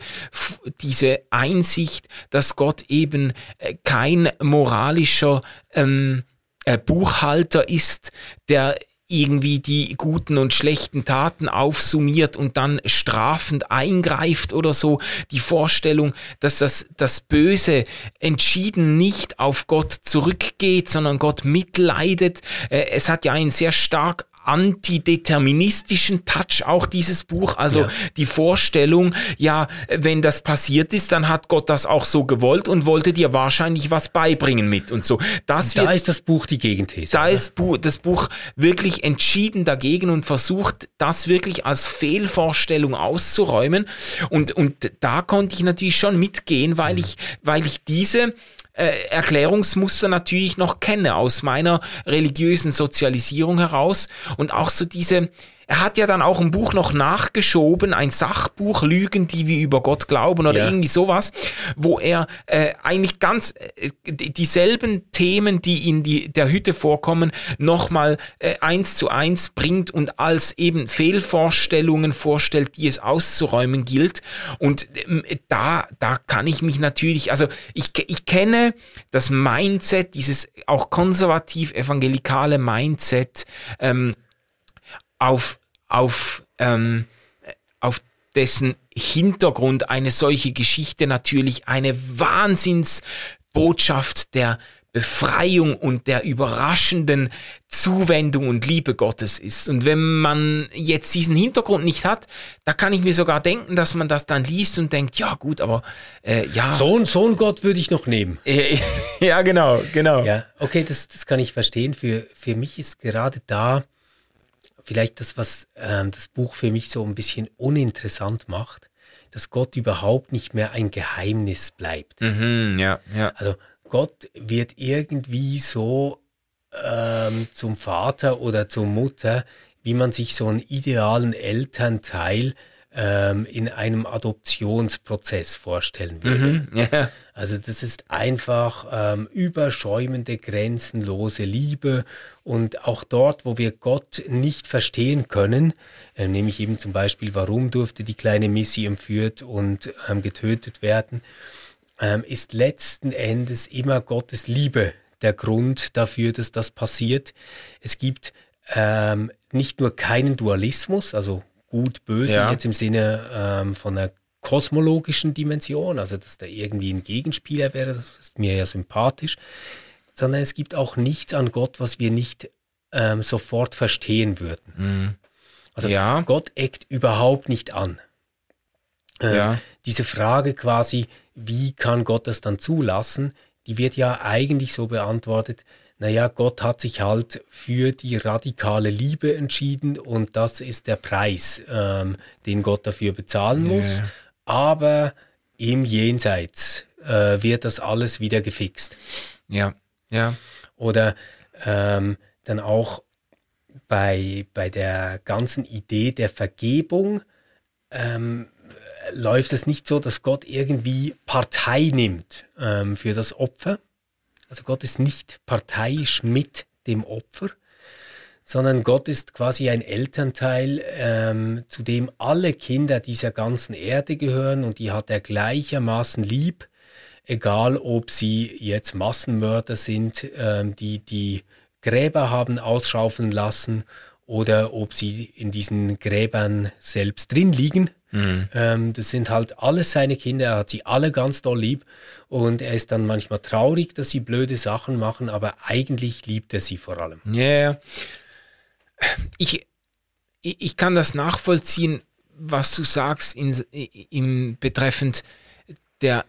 diese Einsicht, dass Gott eben äh, kein moralischer ähm, äh, Buchhalter ist, der irgendwie die guten und schlechten Taten aufsummiert und dann strafend eingreift oder so. Die Vorstellung, dass das, das Böse entschieden nicht auf Gott zurückgeht, sondern Gott mitleidet. Äh, es hat ja einen sehr stark antideterministischen Touch auch dieses Buch. Also ja. die Vorstellung, ja, wenn das passiert ist, dann hat Gott das auch so gewollt und wollte dir wahrscheinlich was beibringen mit und so. Das da wird, ist das Buch die Gegenthese. Da oder? ist Bu das Buch wirklich entschieden dagegen und versucht, das wirklich als Fehlvorstellung auszuräumen. Und, und da konnte ich natürlich schon mitgehen, weil mhm. ich, weil ich diese äh, Erklärungsmuster natürlich noch kenne aus meiner religiösen Sozialisierung heraus. Und auch so diese er hat ja dann auch ein Buch noch nachgeschoben, ein Sachbuch Lügen, die wir über Gott glauben oder ja. irgendwie sowas, wo er äh, eigentlich ganz äh, dieselben Themen, die in die, der Hütte vorkommen, nochmal äh, eins zu eins bringt und als eben Fehlvorstellungen vorstellt, die es auszuräumen gilt. Und äh, da, da kann ich mich natürlich, also ich, ich kenne das Mindset, dieses auch konservativ-evangelikale Mindset, ähm, auf, auf, ähm, auf dessen Hintergrund eine solche Geschichte natürlich eine Wahnsinnsbotschaft der Befreiung und der überraschenden Zuwendung und Liebe Gottes ist. Und wenn man jetzt diesen Hintergrund nicht hat, da kann ich mir sogar denken, dass man das dann liest und denkt, ja gut, aber äh, ja. So, so ein Gott würde ich noch nehmen. ja, genau, genau. Ja, okay, das, das kann ich verstehen. Für, für mich ist gerade da vielleicht das, was ähm, das Buch für mich so ein bisschen uninteressant macht, dass Gott überhaupt nicht mehr ein Geheimnis bleibt. Mhm, ja, ja. Also Gott wird irgendwie so ähm, zum Vater oder zur Mutter, wie man sich so einen idealen Elternteil ähm, in einem Adoptionsprozess vorstellen würde. Mhm, yeah. Also das ist einfach ähm, überschäumende, grenzenlose Liebe und auch dort, wo wir Gott nicht verstehen können, äh, nämlich eben zum Beispiel, warum durfte die kleine Missy entführt und ähm, getötet werden, ähm, ist letzten Endes immer Gottes Liebe der Grund dafür, dass das passiert. Es gibt ähm, nicht nur keinen Dualismus, also gut, böse, ja. jetzt im Sinne ähm, von einer kosmologischen Dimension, also dass da irgendwie ein Gegenspieler wäre, das ist mir ja sympathisch, sondern es gibt auch nichts an Gott, was wir nicht ähm, sofort verstehen würden. Mhm. Also ja. Gott eckt überhaupt nicht an. Äh, ja. Diese Frage quasi, wie kann Gott das dann zulassen, die wird ja eigentlich so beantwortet, naja, Gott hat sich halt für die radikale Liebe entschieden und das ist der Preis, ähm, den Gott dafür bezahlen muss. Yeah. Aber im Jenseits äh, wird das alles wieder gefixt. Ja, ja. Oder ähm, dann auch bei, bei der ganzen Idee der Vergebung ähm, läuft es nicht so, dass Gott irgendwie Partei nimmt ähm, für das Opfer, also Gott ist nicht parteiisch mit dem Opfer, sondern Gott ist quasi ein Elternteil, ähm, zu dem alle Kinder dieser ganzen Erde gehören und die hat er gleichermaßen lieb, egal ob sie jetzt Massenmörder sind, ähm, die die Gräber haben ausschaufeln lassen oder ob sie in diesen Gräbern selbst drin liegen. Mhm. Ähm, das sind halt alles seine Kinder, er hat sie alle ganz doll lieb und er ist dann manchmal traurig, dass sie blöde Sachen machen, aber eigentlich liebt er sie vor allem. Ja, yeah. Ich, ich kann das nachvollziehen, was du sagst in, in betreffend der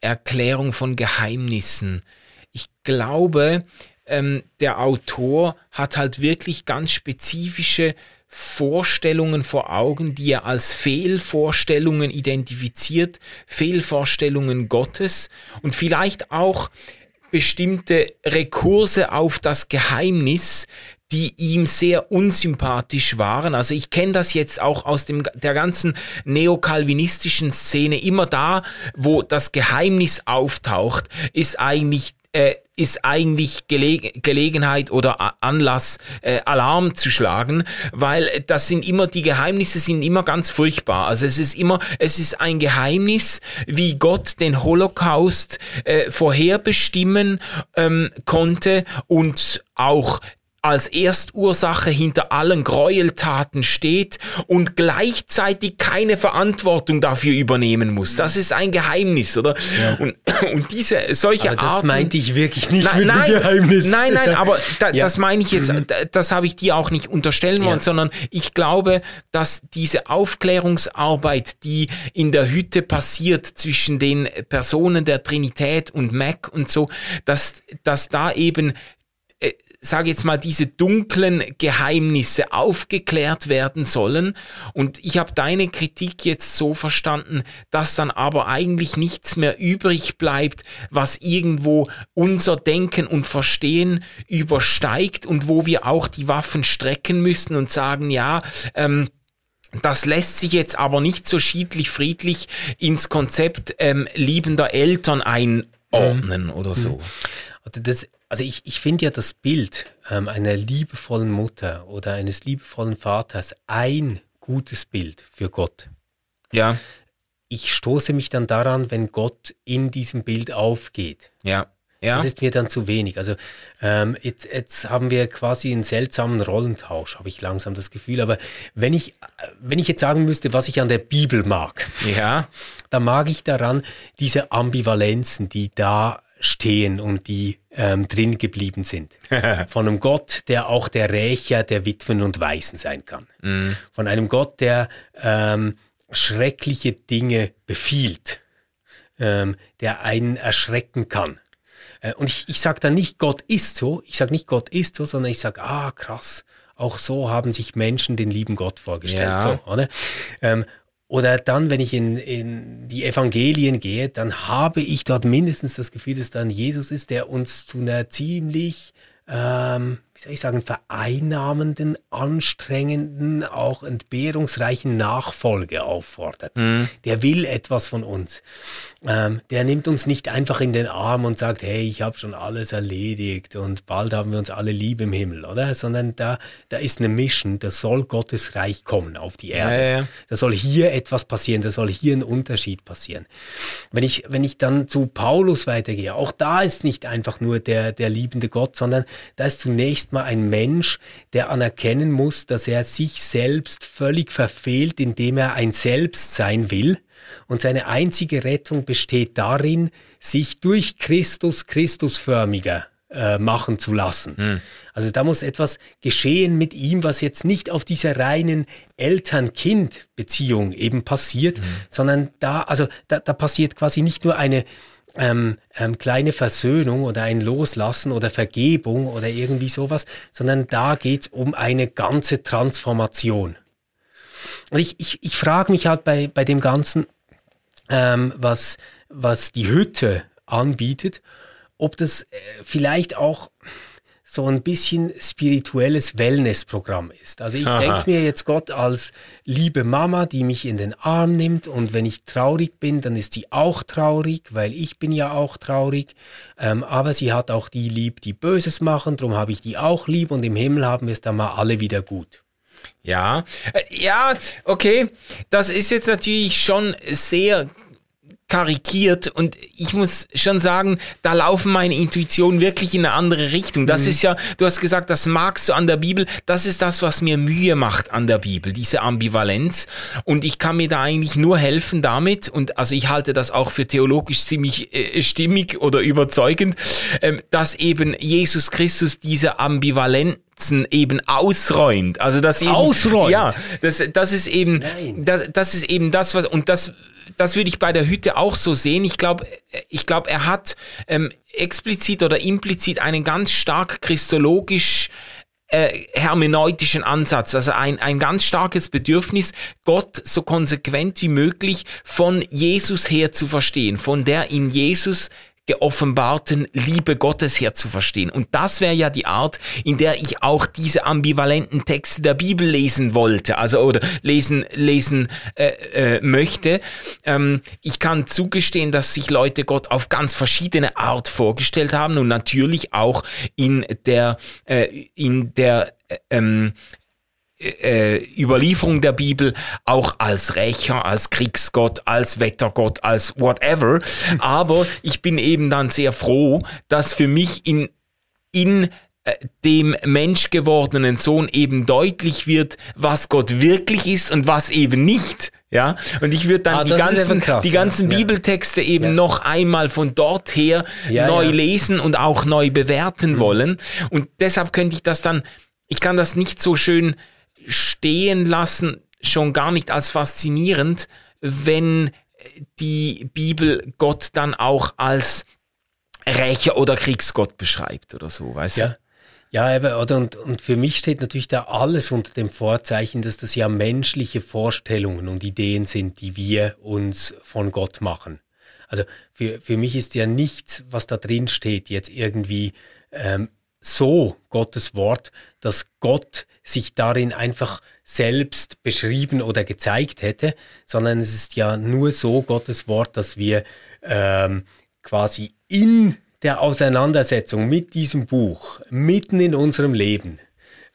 Erklärung von Geheimnissen. Ich glaube, ähm, der Autor hat halt wirklich ganz spezifische Vorstellungen vor Augen, die er als Fehlvorstellungen identifiziert, Fehlvorstellungen Gottes und vielleicht auch bestimmte Rekurse auf das Geheimnis, die ihm sehr unsympathisch waren. Also ich kenne das jetzt auch aus dem, der ganzen neokalvinistischen Szene. Immer da, wo das Geheimnis auftaucht, ist eigentlich äh, ist eigentlich Gele Gelegenheit oder Anlass, äh, Alarm zu schlagen, weil das sind immer, die Geheimnisse sind immer ganz furchtbar. Also es ist immer, es ist ein Geheimnis, wie Gott den Holocaust äh, vorherbestimmen ähm, konnte und auch als Erstursache hinter allen Gräueltaten steht und gleichzeitig keine Verantwortung dafür übernehmen muss. Das ist ein Geheimnis, oder? Ja. Und, und diese solche aber das Arten, meinte ich wirklich nicht nein, nein, Geheimnis. Nein, nein, aber da, ja. das meine ich jetzt, mhm. das habe ich dir auch nicht unterstellen wollen, ja. sondern ich glaube, dass diese Aufklärungsarbeit, die in der Hütte passiert zwischen den Personen der Trinität und Mac und so, dass, dass da eben sage jetzt mal, diese dunklen Geheimnisse aufgeklärt werden sollen. Und ich habe deine Kritik jetzt so verstanden, dass dann aber eigentlich nichts mehr übrig bleibt, was irgendwo unser Denken und Verstehen übersteigt und wo wir auch die Waffen strecken müssen und sagen, ja, ähm, das lässt sich jetzt aber nicht so schiedlich friedlich ins Konzept ähm, liebender Eltern einordnen mhm. oder so. Mhm. Das also ich, ich finde ja das Bild ähm, einer liebevollen Mutter oder eines liebevollen Vaters ein gutes Bild für Gott. Ja. Ich stoße mich dann daran, wenn Gott in diesem Bild aufgeht. Ja. Ja. Das ist mir dann zu wenig. Also ähm, jetzt, jetzt haben wir quasi einen seltsamen Rollentausch, habe ich langsam das Gefühl. Aber wenn ich, wenn ich jetzt sagen müsste, was ich an der Bibel mag, ja. dann mag ich daran diese Ambivalenzen, die da stehen und die ähm, drin geblieben sind. Von einem Gott, der auch der Rächer der Witwen und Waisen sein kann. Mm. Von einem Gott, der ähm, schreckliche Dinge befiehlt, ähm, der einen erschrecken kann. Äh, und ich, ich sage da nicht, Gott ist so, ich sage nicht, Gott ist so, sondern ich sage, ah, krass, auch so haben sich Menschen den lieben Gott vorgestellt. Ja. So, oder? Ähm, oder dann, wenn ich in, in die Evangelien gehe, dann habe ich dort mindestens das Gefühl, dass dann Jesus ist, der uns zu einer ziemlich ähm, wie soll ich sagen, vereinnahmenden, anstrengenden, auch entbehrungsreichen Nachfolge auffordert. Mhm. Der will etwas von uns. Ähm, der nimmt uns nicht einfach in den Arm und sagt, hey, ich habe schon alles erledigt und bald haben wir uns alle lieb im Himmel, oder? Sondern da, da ist eine Mission, da soll Gottes Reich kommen auf die Erde. Ja, ja. Da soll hier etwas passieren, da soll hier ein Unterschied passieren. Wenn ich, wenn ich dann zu Paulus weitergehe, auch da ist nicht einfach nur der, der liebende Gott, sondern da ist zunächst mal ein Mensch, der anerkennen muss, dass er sich selbst völlig verfehlt, indem er ein Selbst sein will. Und seine einzige Rettung besteht darin, sich durch Christus Christusförmiger äh, machen zu lassen. Hm. Also da muss etwas geschehen mit ihm, was jetzt nicht auf dieser reinen Eltern-Kind-Beziehung eben passiert, hm. sondern da, also da, da passiert quasi nicht nur eine ähm, ähm, kleine Versöhnung oder ein Loslassen oder Vergebung oder irgendwie sowas, sondern da geht es um eine ganze Transformation. Und ich, ich, ich frage mich halt bei, bei dem Ganzen, ähm, was, was die Hütte anbietet, ob das äh, vielleicht auch so ein bisschen spirituelles Wellnessprogramm ist. Also ich denke mir jetzt Gott als liebe Mama, die mich in den Arm nimmt und wenn ich traurig bin, dann ist sie auch traurig, weil ich bin ja auch traurig. Ähm, aber sie hat auch die lieb, die Böses machen, darum habe ich die auch lieb und im Himmel haben wir es dann mal alle wieder gut. Ja, äh, ja, okay. Das ist jetzt natürlich schon sehr karikiert und ich muss schon sagen, da laufen meine Intuitionen wirklich in eine andere Richtung. Das mhm. ist ja, du hast gesagt, das magst du an der Bibel, das ist das, was mir Mühe macht an der Bibel, diese Ambivalenz und ich kann mir da eigentlich nur helfen damit und also ich halte das auch für theologisch ziemlich äh, stimmig oder überzeugend, äh, dass eben Jesus Christus diese Ambivalenzen eben ausräumt. Also das eben, ausräumt. Ja, das, das ist eben, das, das ist eben das, was und das das würde ich bei der Hütte auch so sehen. Ich glaube, ich glaube, er hat ähm, explizit oder implizit einen ganz stark christologisch äh, hermeneutischen Ansatz, also ein, ein ganz starkes Bedürfnis, Gott so konsequent wie möglich von Jesus her zu verstehen, von der in Jesus geoffenbarten Liebe Gottes her zu verstehen. Und das wäre ja die Art, in der ich auch diese ambivalenten Texte der Bibel lesen wollte, also oder lesen lesen äh, äh, möchte. Ähm, ich kann zugestehen, dass sich Leute Gott auf ganz verschiedene Art vorgestellt haben und natürlich auch in der äh, in der äh, ähm, äh, Überlieferung der Bibel auch als Rächer, als Kriegsgott, als Wettergott, als whatever. Aber ich bin eben dann sehr froh, dass für mich in, in äh, dem menschgewordenen Sohn eben deutlich wird, was Gott wirklich ist und was eben nicht. Ja, und ich würde dann ah, die ganzen, krass, die ganzen ja. Bibeltexte eben ja. noch einmal von dort her ja, neu lesen und auch neu bewerten mhm. wollen. Und deshalb könnte ich das dann, ich kann das nicht so schön stehen lassen, schon gar nicht als faszinierend, wenn die Bibel Gott dann auch als Rächer oder Kriegsgott beschreibt oder so, weißt ja. du? Ja, oder und, und für mich steht natürlich da alles unter dem Vorzeichen, dass das ja menschliche Vorstellungen und Ideen sind, die wir uns von Gott machen. Also für, für mich ist ja nichts, was da drin steht, jetzt irgendwie ähm, so Gottes Wort, dass Gott sich darin einfach selbst beschrieben oder gezeigt hätte, sondern es ist ja nur so Gottes Wort, dass wir ähm, quasi in der Auseinandersetzung mit diesem Buch, mitten in unserem Leben,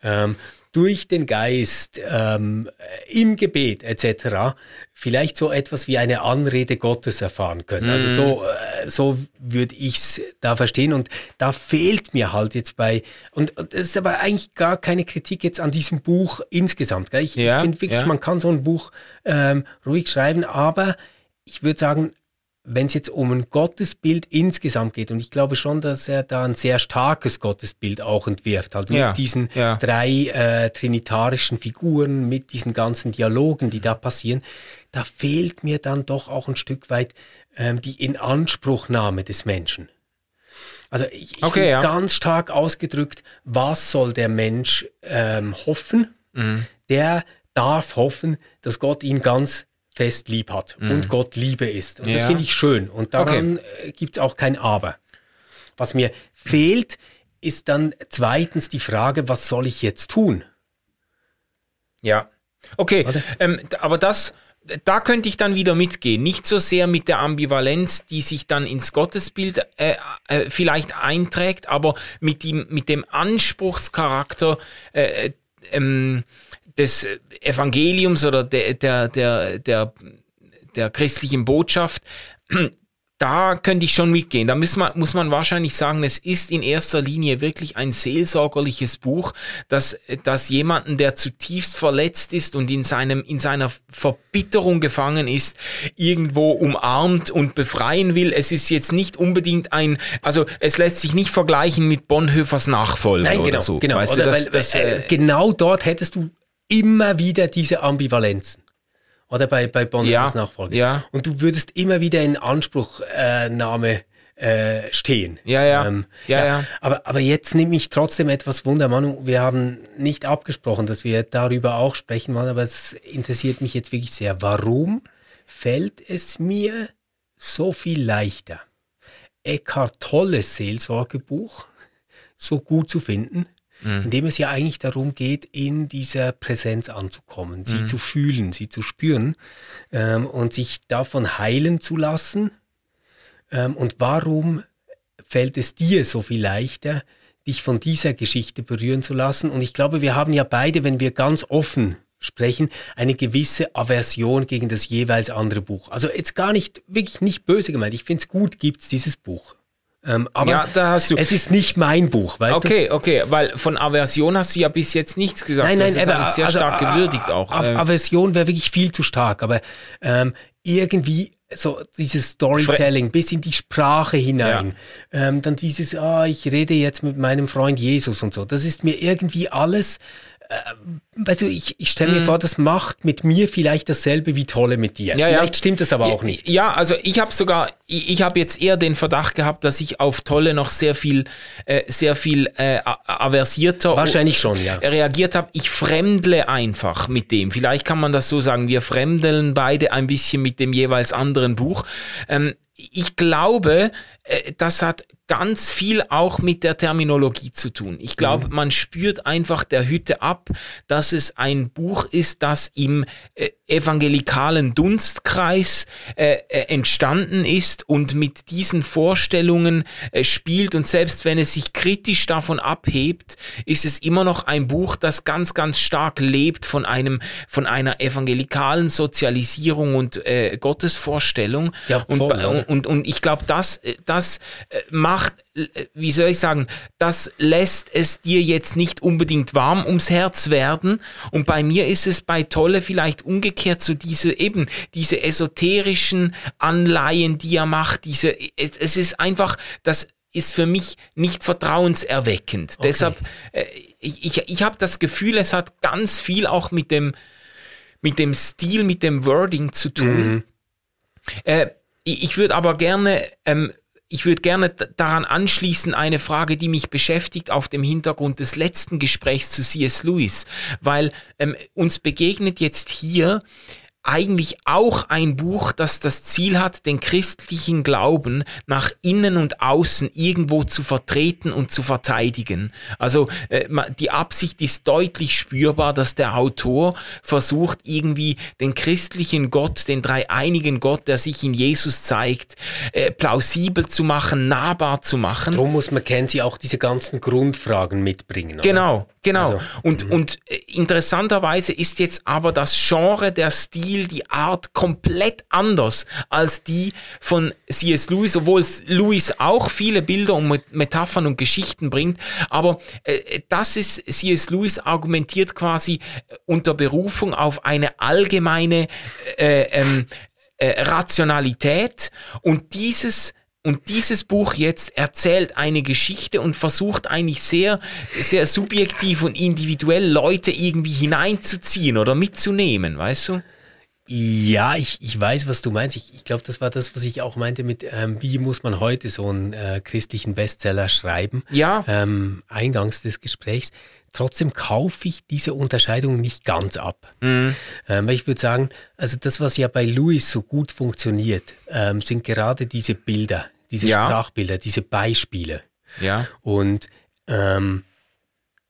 ähm, durch den Geist, ähm, im Gebet etc. vielleicht so etwas wie eine Anrede Gottes erfahren können. Also so, mhm. äh, so würde ich es da verstehen. Und da fehlt mir halt jetzt bei, und, und das ist aber eigentlich gar keine Kritik jetzt an diesem Buch insgesamt. Gell? Ich, ja, ich finde wirklich, ja. man kann so ein Buch ähm, ruhig schreiben, aber ich würde sagen, wenn es jetzt um ein Gottesbild insgesamt geht, und ich glaube schon, dass er da ein sehr starkes Gottesbild auch entwirft, halt ja, mit diesen ja. drei äh, trinitarischen Figuren, mit diesen ganzen Dialogen, die da passieren, da fehlt mir dann doch auch ein Stück weit ähm, die Inanspruchnahme des Menschen. Also ich, ich okay, ja. ganz stark ausgedrückt, was soll der Mensch ähm, hoffen? Mhm. Der darf hoffen, dass Gott ihn ganz fest lieb hat mhm. und Gott Liebe ist. Und ja. das finde ich schön. Und daran okay. Äh, gibt es auch kein Aber. Was mir fehlt, ist dann zweitens die Frage, was soll ich jetzt tun? Ja. Okay, ähm, aber das, da könnte ich dann wieder mitgehen. Nicht so sehr mit der Ambivalenz, die sich dann ins Gottesbild äh, äh, vielleicht einträgt, aber mit dem, mit dem Anspruchscharakter, äh, ähm, des Evangeliums oder der, der, der, der, der christlichen Botschaft, da könnte ich schon mitgehen. Da muss man, muss man wahrscheinlich sagen, es ist in erster Linie wirklich ein seelsorgerliches Buch, das, das jemanden, der zutiefst verletzt ist und in seinem, in seiner Verbitterung gefangen ist, irgendwo umarmt und befreien will. Es ist jetzt nicht unbedingt ein, also es lässt sich nicht vergleichen mit Bonhoeffers Nachfolger Nein, genau, oder so. Genau, weißt oder du, das, weil, das, äh, äh, genau dort hättest du immer wieder diese Ambivalenzen. Oder bei, bei Bonhoeffers ja, Nachfolge. Ja. Und du würdest immer wieder in Anspruchnahme äh, stehen. Ja, ja. Ähm, ja, ja. ja. Aber, aber jetzt nehme ich trotzdem etwas Wunder, Manu. Wir haben nicht abgesprochen, dass wir darüber auch sprechen wollen, aber es interessiert mich jetzt wirklich sehr. Warum fällt es mir so viel leichter, Eckhart Tolles Seelsorgebuch so gut zu finden, mhm. in dem es ja eigentlich darum geht, in dieser Präsenz anzukommen, sie mhm. zu fühlen, sie zu spüren ähm, und sich davon heilen zu lassen. Ähm, und warum fällt es dir so viel leichter, dich von dieser Geschichte berühren zu lassen? Und ich glaube, wir haben ja beide, wenn wir ganz offen sprechen, eine gewisse Aversion gegen das jeweils andere Buch. Also jetzt gar nicht, wirklich nicht böse gemeint. Ich finde es gut, gibt es dieses Buch. Ähm, aber ja, da hast du. es ist nicht mein Buch, weißt okay, du? Okay, okay, weil von Aversion hast du ja bis jetzt nichts gesagt. Nein, nein, das ist aber, sehr also, stark gewürdigt auch. Ähm. Aversion wäre wirklich viel zu stark, aber ähm, irgendwie so dieses Storytelling bis in die Sprache hinein. Ja. Ähm, dann dieses, ah, ich rede jetzt mit meinem Freund Jesus und so. Das ist mir irgendwie alles äh, weißt du, ich, ich stelle mir mm. vor, das macht mit mir vielleicht dasselbe wie Tolle mit dir. Ja, vielleicht ja. stimmt das aber auch nicht. Ja, also ich habe sogar, ich, ich habe jetzt eher den Verdacht gehabt, dass ich auf Tolle noch sehr viel, äh, sehr viel äh, aversierter wahrscheinlich schon, ja. reagiert habe. Ich fremdle einfach mit dem. Vielleicht kann man das so sagen. Wir fremdeln beide ein bisschen mit dem jeweils anderen Buch. Ähm, ich glaube, äh, das hat ganz viel auch mit der Terminologie zu tun. Ich glaube, mhm. man spürt einfach der Hütte ab, dass es ein Buch ist, das im äh, evangelikalen Dunstkreis äh, äh, entstanden ist und mit diesen Vorstellungen äh, spielt. Und selbst wenn es sich kritisch davon abhebt, ist es immer noch ein Buch, das ganz, ganz stark lebt von einem, von einer evangelikalen Sozialisierung und äh, Gottesvorstellung. Ja, voll, und, und, und, und ich glaube, das, äh, das macht macht, äh, wie soll ich sagen, das lässt es dir jetzt nicht unbedingt warm ums Herz werden. Und bei mir ist es bei Tolle vielleicht umgekehrt so diese eben, diese esoterischen Anleihen, die er macht, diese, es, es ist einfach, das ist für mich nicht vertrauenserweckend. Okay. Deshalb, äh, ich, ich, ich habe das Gefühl, es hat ganz viel auch mit dem, mit dem Stil, mit dem Wording zu tun. Mhm. Äh, ich würde aber gerne ähm, ich würde gerne daran anschließen, eine Frage, die mich beschäftigt auf dem Hintergrund des letzten Gesprächs zu C.S. Lewis, weil ähm, uns begegnet jetzt hier eigentlich auch ein Buch, das das Ziel hat, den christlichen Glauben nach innen und außen irgendwo zu vertreten und zu verteidigen. Also äh, die Absicht ist deutlich spürbar, dass der Autor versucht, irgendwie den christlichen Gott, den dreieinigen Gott, der sich in Jesus zeigt, äh, plausibel zu machen, nahbar zu machen. Darum muss man Kenzie auch diese ganzen Grundfragen mitbringen. Oder? Genau, genau. Also, und, mhm. und äh, interessanterweise ist jetzt aber das Genre, der Stil, Stil, die Art komplett anders als die von C.S. Lewis, obwohl Lewis auch viele Bilder und Metaphern und Geschichten bringt. Aber äh, das ist, C.S. Lewis argumentiert quasi äh, unter Berufung auf eine allgemeine äh, ähm, äh, Rationalität und dieses und dieses Buch jetzt erzählt eine Geschichte und versucht eigentlich sehr, sehr subjektiv und individuell Leute irgendwie hineinzuziehen oder mitzunehmen, weißt du? Ja, ich, ich weiß, was du meinst. Ich, ich glaube, das war das, was ich auch meinte mit, ähm, wie muss man heute so einen äh, christlichen Bestseller schreiben? Ja. Ähm, eingangs des Gesprächs. Trotzdem kaufe ich diese Unterscheidung nicht ganz ab. Mhm. Ähm, weil ich würde sagen, also das, was ja bei Louis so gut funktioniert, ähm, sind gerade diese Bilder, diese ja. Sprachbilder, diese Beispiele. Ja. Und ähm,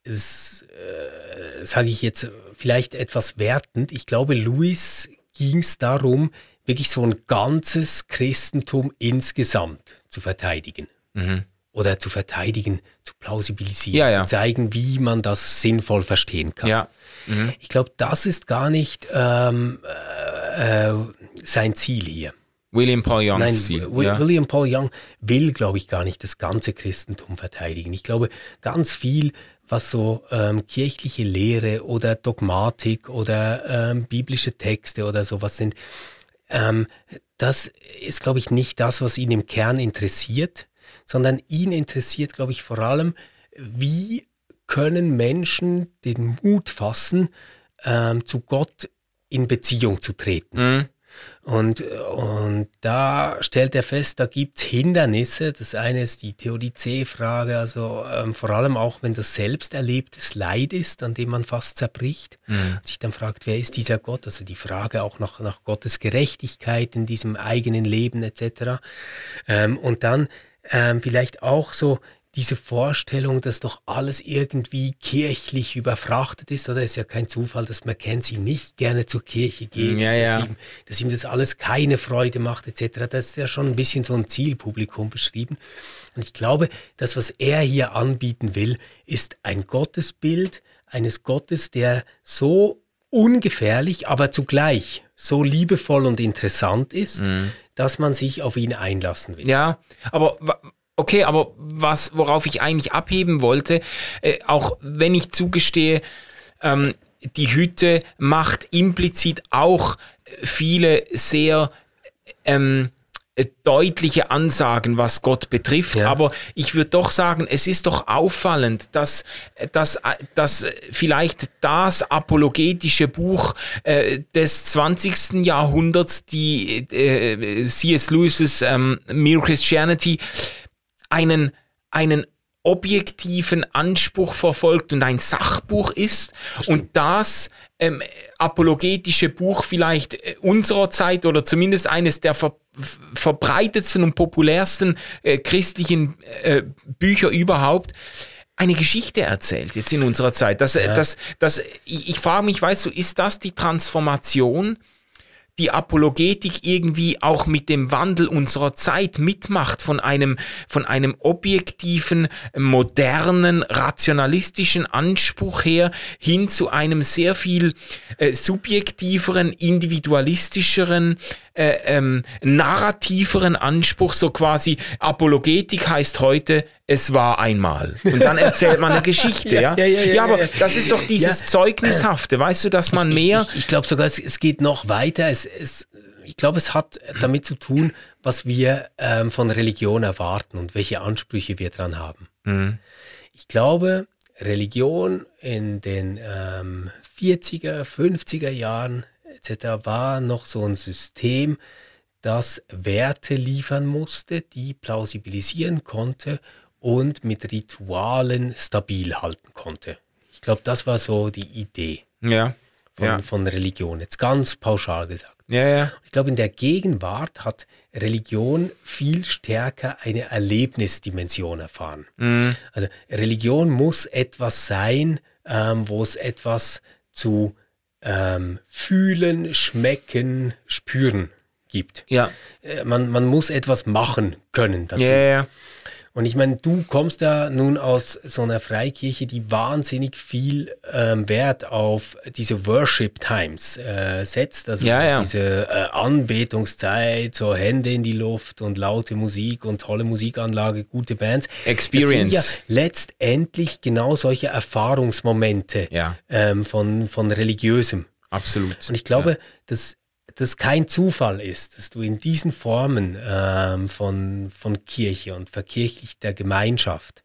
das äh, sage ich jetzt vielleicht etwas wertend. Ich glaube, Louis ging es darum, wirklich so ein ganzes Christentum insgesamt zu verteidigen. Mhm. Oder zu verteidigen, zu plausibilisieren, ja, ja. zu zeigen, wie man das sinnvoll verstehen kann. Ja. Mhm. Ich glaube, das ist gar nicht ähm, äh, sein Ziel hier. William Paul Youngs Nein, Ziel. William Paul Young will, glaube ich, gar nicht das ganze Christentum verteidigen. Ich glaube, ganz viel was so ähm, kirchliche Lehre oder Dogmatik oder ähm, biblische Texte oder sowas sind. Ähm, das ist, glaube ich, nicht das, was ihn im Kern interessiert, sondern ihn interessiert, glaube ich, vor allem, wie können Menschen den Mut fassen, ähm, zu Gott in Beziehung zu treten. Mhm. Und, und da stellt er fest, da gibt es Hindernisse. Das eine ist die Theodizee-Frage, also ähm, vor allem auch, wenn das selbst erlebtes Leid ist, an dem man fast zerbricht. Mhm. Und sich dann fragt, wer ist dieser Gott? Also die Frage auch nach, nach Gottes Gerechtigkeit in diesem eigenen Leben etc. Ähm, und dann ähm, vielleicht auch so diese Vorstellung, dass doch alles irgendwie kirchlich überfrachtet ist, oder ist ja kein Zufall, dass Mackenzie nicht gerne zur Kirche geht, ja, ja. Dass, ihm, dass, ihm, das alles keine Freude macht, etc. Das ist ja schon ein bisschen so ein Zielpublikum beschrieben. Und ich glaube, das, was er hier anbieten will, ist ein Gottesbild eines Gottes, der so ungefährlich, aber zugleich so liebevoll und interessant ist, mhm. dass man sich auf ihn einlassen will. Ja, aber Okay, aber was, worauf ich eigentlich abheben wollte, äh, auch wenn ich zugestehe, ähm, die Hütte macht implizit auch viele sehr ähm, deutliche Ansagen, was Gott betrifft. Ja. Aber ich würde doch sagen, es ist doch auffallend, dass, dass, dass vielleicht das apologetische Buch äh, des 20. Jahrhunderts, die äh, C.S. Lewis's ähm, Mere Christianity, einen, einen objektiven Anspruch verfolgt und ein Sachbuch ist und das ähm, apologetische Buch vielleicht äh, unserer Zeit oder zumindest eines der ver verbreitetsten und populärsten äh, christlichen äh, Bücher überhaupt eine Geschichte erzählt jetzt in unserer Zeit. Das, ja. das, das, ich, ich frage mich, weißt du, ist das die Transformation? Die Apologetik irgendwie auch mit dem Wandel unserer Zeit mitmacht, von einem, von einem objektiven, modernen, rationalistischen Anspruch her hin zu einem sehr viel äh, subjektiveren, individualistischeren, äh, ähm, narrativeren Anspruch, so quasi Apologetik heißt heute, es war einmal. Und dann erzählt man eine Geschichte, ja? Ja, ja, ja, ja aber das ist doch dieses Zeugnishafte, weißt du, dass man mehr. Ich, ich, ich glaube sogar, es, es, geht noch weiter. Es, es, ich glaube, es hat damit zu tun, was wir ähm, von Religion erwarten und welche Ansprüche wir dran haben. Mhm. Ich glaube, Religion in den ähm, 40er, 50er Jahren etc. war noch so ein System, das Werte liefern musste, die plausibilisieren konnte und mit Ritualen stabil halten konnte. Ich glaube, das war so die Idee ja, von, ja. von Religion, jetzt ganz pauschal gesagt. Ja, ja. Ich glaube, in der Gegenwart hat Religion viel stärker eine Erlebnisdimension erfahren. Mhm. Also Religion muss etwas sein, ähm, wo es etwas zu ähm, fühlen, schmecken, spüren gibt. Ja. Äh, man, man muss etwas machen können dazu. Ja, ja. Und ich meine, du kommst ja nun aus so einer Freikirche, die wahnsinnig viel ähm, Wert auf diese Worship Times äh, setzt. Also ja, ja. diese äh, Anbetungszeit, so Hände in die Luft und laute Musik und tolle Musikanlage, gute Bands. Experience. Das sind ja letztendlich genau solche Erfahrungsmomente ja. ähm, von, von religiösem. Absolut. Und ich glaube, ja. dass das kein Zufall ist, dass du in diesen Formen ähm, von, von Kirche und verkirchlichter Gemeinschaft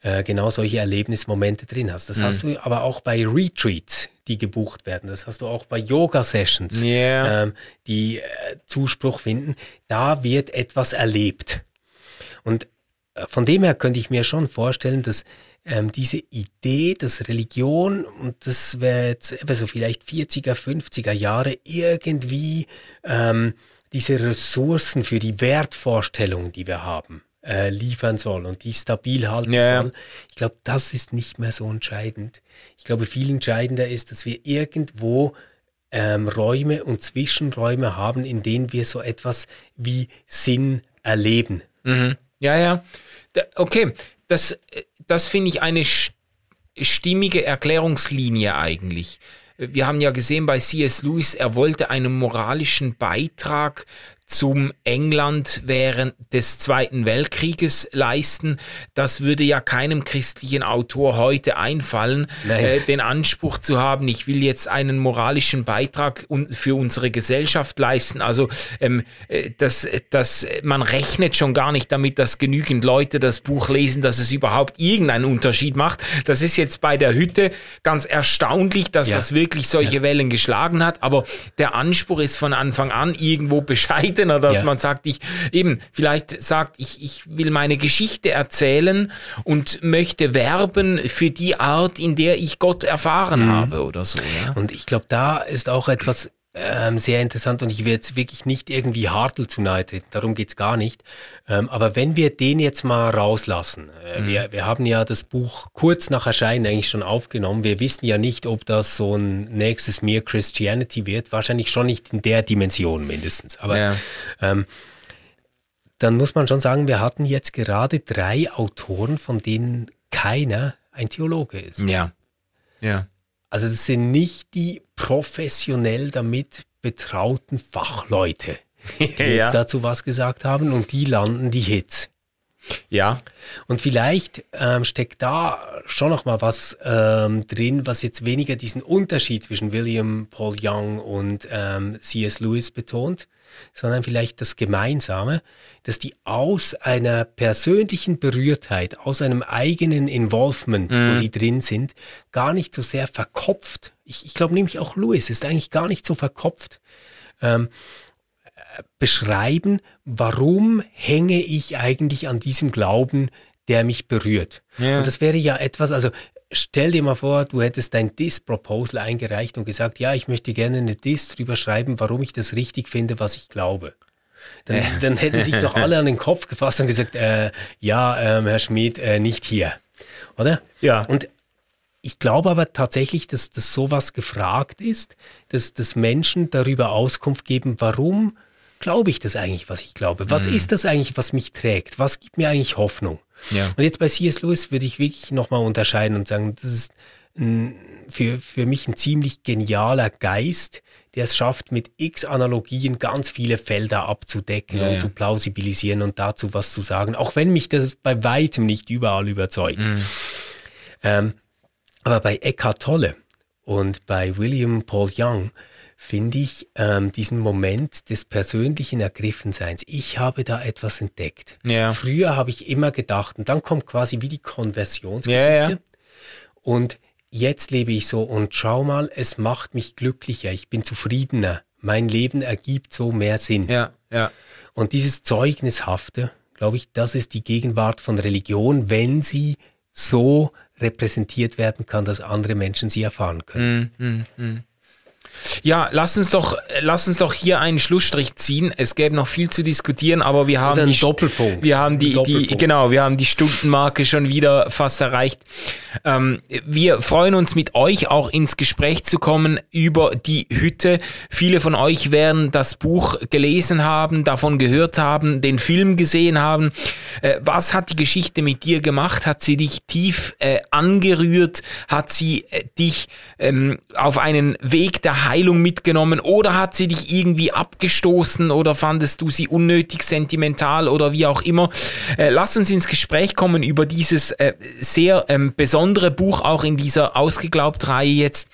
äh, genau solche Erlebnismomente drin hast. Das mhm. hast du aber auch bei Retreats, die gebucht werden. Das hast du auch bei Yoga-Sessions, yeah. ähm, die äh, Zuspruch finden. Da wird etwas erlebt. Und äh, von dem her könnte ich mir schon vorstellen, dass ähm, diese Idee, dass Religion, und das wäre jetzt eben so vielleicht 40er, 50er Jahre, irgendwie ähm, diese Ressourcen für die Wertvorstellungen, die wir haben, äh, liefern soll und die stabil halten ja. soll. Ich glaube, das ist nicht mehr so entscheidend. Ich glaube, viel entscheidender ist, dass wir irgendwo ähm, Räume und Zwischenräume haben, in denen wir so etwas wie Sinn erleben. Mhm. Ja, ja. Okay, das, äh, das finde ich eine stimmige Erklärungslinie eigentlich. Wir haben ja gesehen bei C.S. Lewis, er wollte einen moralischen Beitrag zum England während des Zweiten Weltkrieges leisten. Das würde ja keinem christlichen Autor heute einfallen, äh, den Anspruch zu haben, ich will jetzt einen moralischen Beitrag für unsere Gesellschaft leisten. Also ähm, äh, das, das, man rechnet schon gar nicht damit, dass genügend Leute das Buch lesen, dass es überhaupt irgendeinen Unterschied macht. Das ist jetzt bei der Hütte ganz erstaunlich, dass ja. das wirklich solche ja. Wellen geschlagen hat. Aber der Anspruch ist von Anfang an irgendwo Bescheid seltener, dass ja. man sagt, ich eben vielleicht sagt, ich, ich will meine Geschichte erzählen und möchte werben für die Art, in der ich Gott erfahren mhm. habe oder so. Ja? Und ich glaube, da ist auch etwas ähm, sehr interessant und ich will jetzt wirklich nicht irgendwie Hartl zu nahe treten, darum geht es gar nicht. Ähm, aber wenn wir den jetzt mal rauslassen, äh, mhm. wir, wir haben ja das Buch kurz nach Erscheinen eigentlich schon aufgenommen, wir wissen ja nicht, ob das so ein nächstes Mere Christianity wird, wahrscheinlich schon nicht in der Dimension mindestens. Aber ja. ähm, dann muss man schon sagen, wir hatten jetzt gerade drei Autoren, von denen keiner ein Theologe ist. Ja. Ja. Also das sind nicht die professionell damit betrauten Fachleute, die ja. jetzt dazu was gesagt haben und die landen die Hits. Ja. Und vielleicht ähm, steckt da schon noch mal was ähm, drin, was jetzt weniger diesen Unterschied zwischen William Paul Young und ähm, C.S. Lewis betont, sondern vielleicht das Gemeinsame, dass die aus einer persönlichen Berührtheit, aus einem eigenen Involvement, mhm. wo sie drin sind, gar nicht so sehr verkopft. Ich, ich glaube nämlich auch Lewis ist eigentlich gar nicht so verkopft. Ähm, beschreiben, warum hänge ich eigentlich an diesem Glauben, der mich berührt. Ja. Und das wäre ja etwas, also stell dir mal vor, du hättest dein Diss-Proposal eingereicht und gesagt, ja, ich möchte gerne eine Diss drüber schreiben, warum ich das richtig finde, was ich glaube. Dann, dann hätten sich doch alle an den Kopf gefasst und gesagt, äh, ja, ähm, Herr Schmidt, äh, nicht hier. Oder? Ja. Und ich glaube aber tatsächlich, dass, dass sowas gefragt ist, dass, dass Menschen darüber Auskunft geben, warum glaube ich das eigentlich, was ich glaube? Was ist das eigentlich, was mich trägt? Was gibt mir eigentlich Hoffnung? Ja. Und jetzt bei C.S. Lewis würde ich wirklich nochmal unterscheiden und sagen, das ist ein, für, für mich ein ziemlich genialer Geist, der es schafft, mit x Analogien ganz viele Felder abzudecken Ja, und ja. zu plausibilisieren und dazu was zu sagen, auch wenn mich das bei weitem nicht überall überzeugt. Mhm. Ähm, aber bei Eckhart Tolle und bei William Paul Young finde ich ähm, diesen Moment des persönlichen Ergriffenseins. Ich habe da etwas entdeckt. Ja. Früher habe ich immer gedacht, und dann kommt quasi wie die Konversionsgeschichte. Ja, ja. Und jetzt lebe ich so und schau mal, es macht mich glücklicher, ich bin zufriedener, mein Leben ergibt so mehr Sinn. Ja, ja. Und dieses Zeugnishafte, glaube ich, das ist die Gegenwart von Religion, wenn sie so repräsentiert werden kann, dass andere Menschen sie erfahren können. Ja, lass uns doch, lass uns doch hier einen Schlussstrich ziehen. Es gäbe noch viel zu diskutieren, aber wir haben die, Doppelpunkt. wir haben die, die, genau, wir haben die Stundenmarke schon wieder fast erreicht. Ähm, wir freuen uns mit euch auch ins Gespräch zu kommen über die Hütte. Viele von euch werden das Buch gelesen haben, davon gehört haben, den Film gesehen haben. Äh, was hat die Geschichte mit dir gemacht? Hat sie dich tief äh, angerührt? Hat sie äh, dich ähm, auf einen Weg der Heilung mitgenommen oder hat sie dich irgendwie abgestoßen oder fandest du sie unnötig sentimental oder wie auch immer? Äh, lass uns ins Gespräch kommen über dieses äh, sehr ähm, besondere Buch, auch in dieser Ausgeglaubt-Reihe jetzt.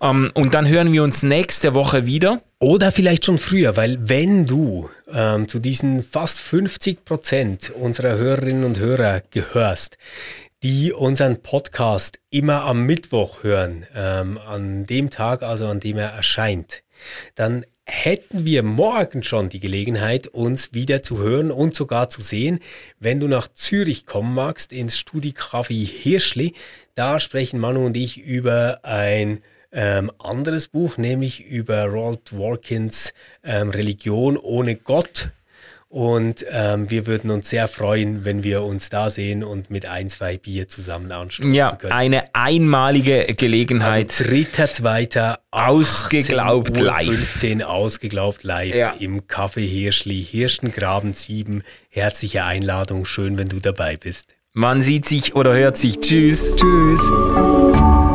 Ähm, und dann hören wir uns nächste Woche wieder. Oder vielleicht schon früher, weil wenn du ähm, zu diesen fast 50 Prozent unserer Hörerinnen und Hörer gehörst, die unseren Podcast immer am Mittwoch hören, ähm, an dem Tag also, an dem er erscheint, dann hätten wir morgen schon die Gelegenheit, uns wieder zu hören und sogar zu sehen, wenn du nach Zürich kommen magst, ins Studicafé Hirschli. Da sprechen Manu und ich über ein ähm, anderes Buch, nämlich über Roald Dworkins ähm, Religion ohne Gott. Und ähm, wir würden uns sehr freuen, wenn wir uns da sehen und mit ein, zwei Bier zusammen anstoßen Ja, können. eine einmalige Gelegenheit. Also dritter, zweiter, Ausgeglaubt 18 Uhr live. 15 ausgeglaubt live Ja. im Café Hirschli, Hirschengraben 7. Herzliche Einladung, schön, wenn du dabei bist. Man sieht sich oder hört sich. Tschüss. Tschüss.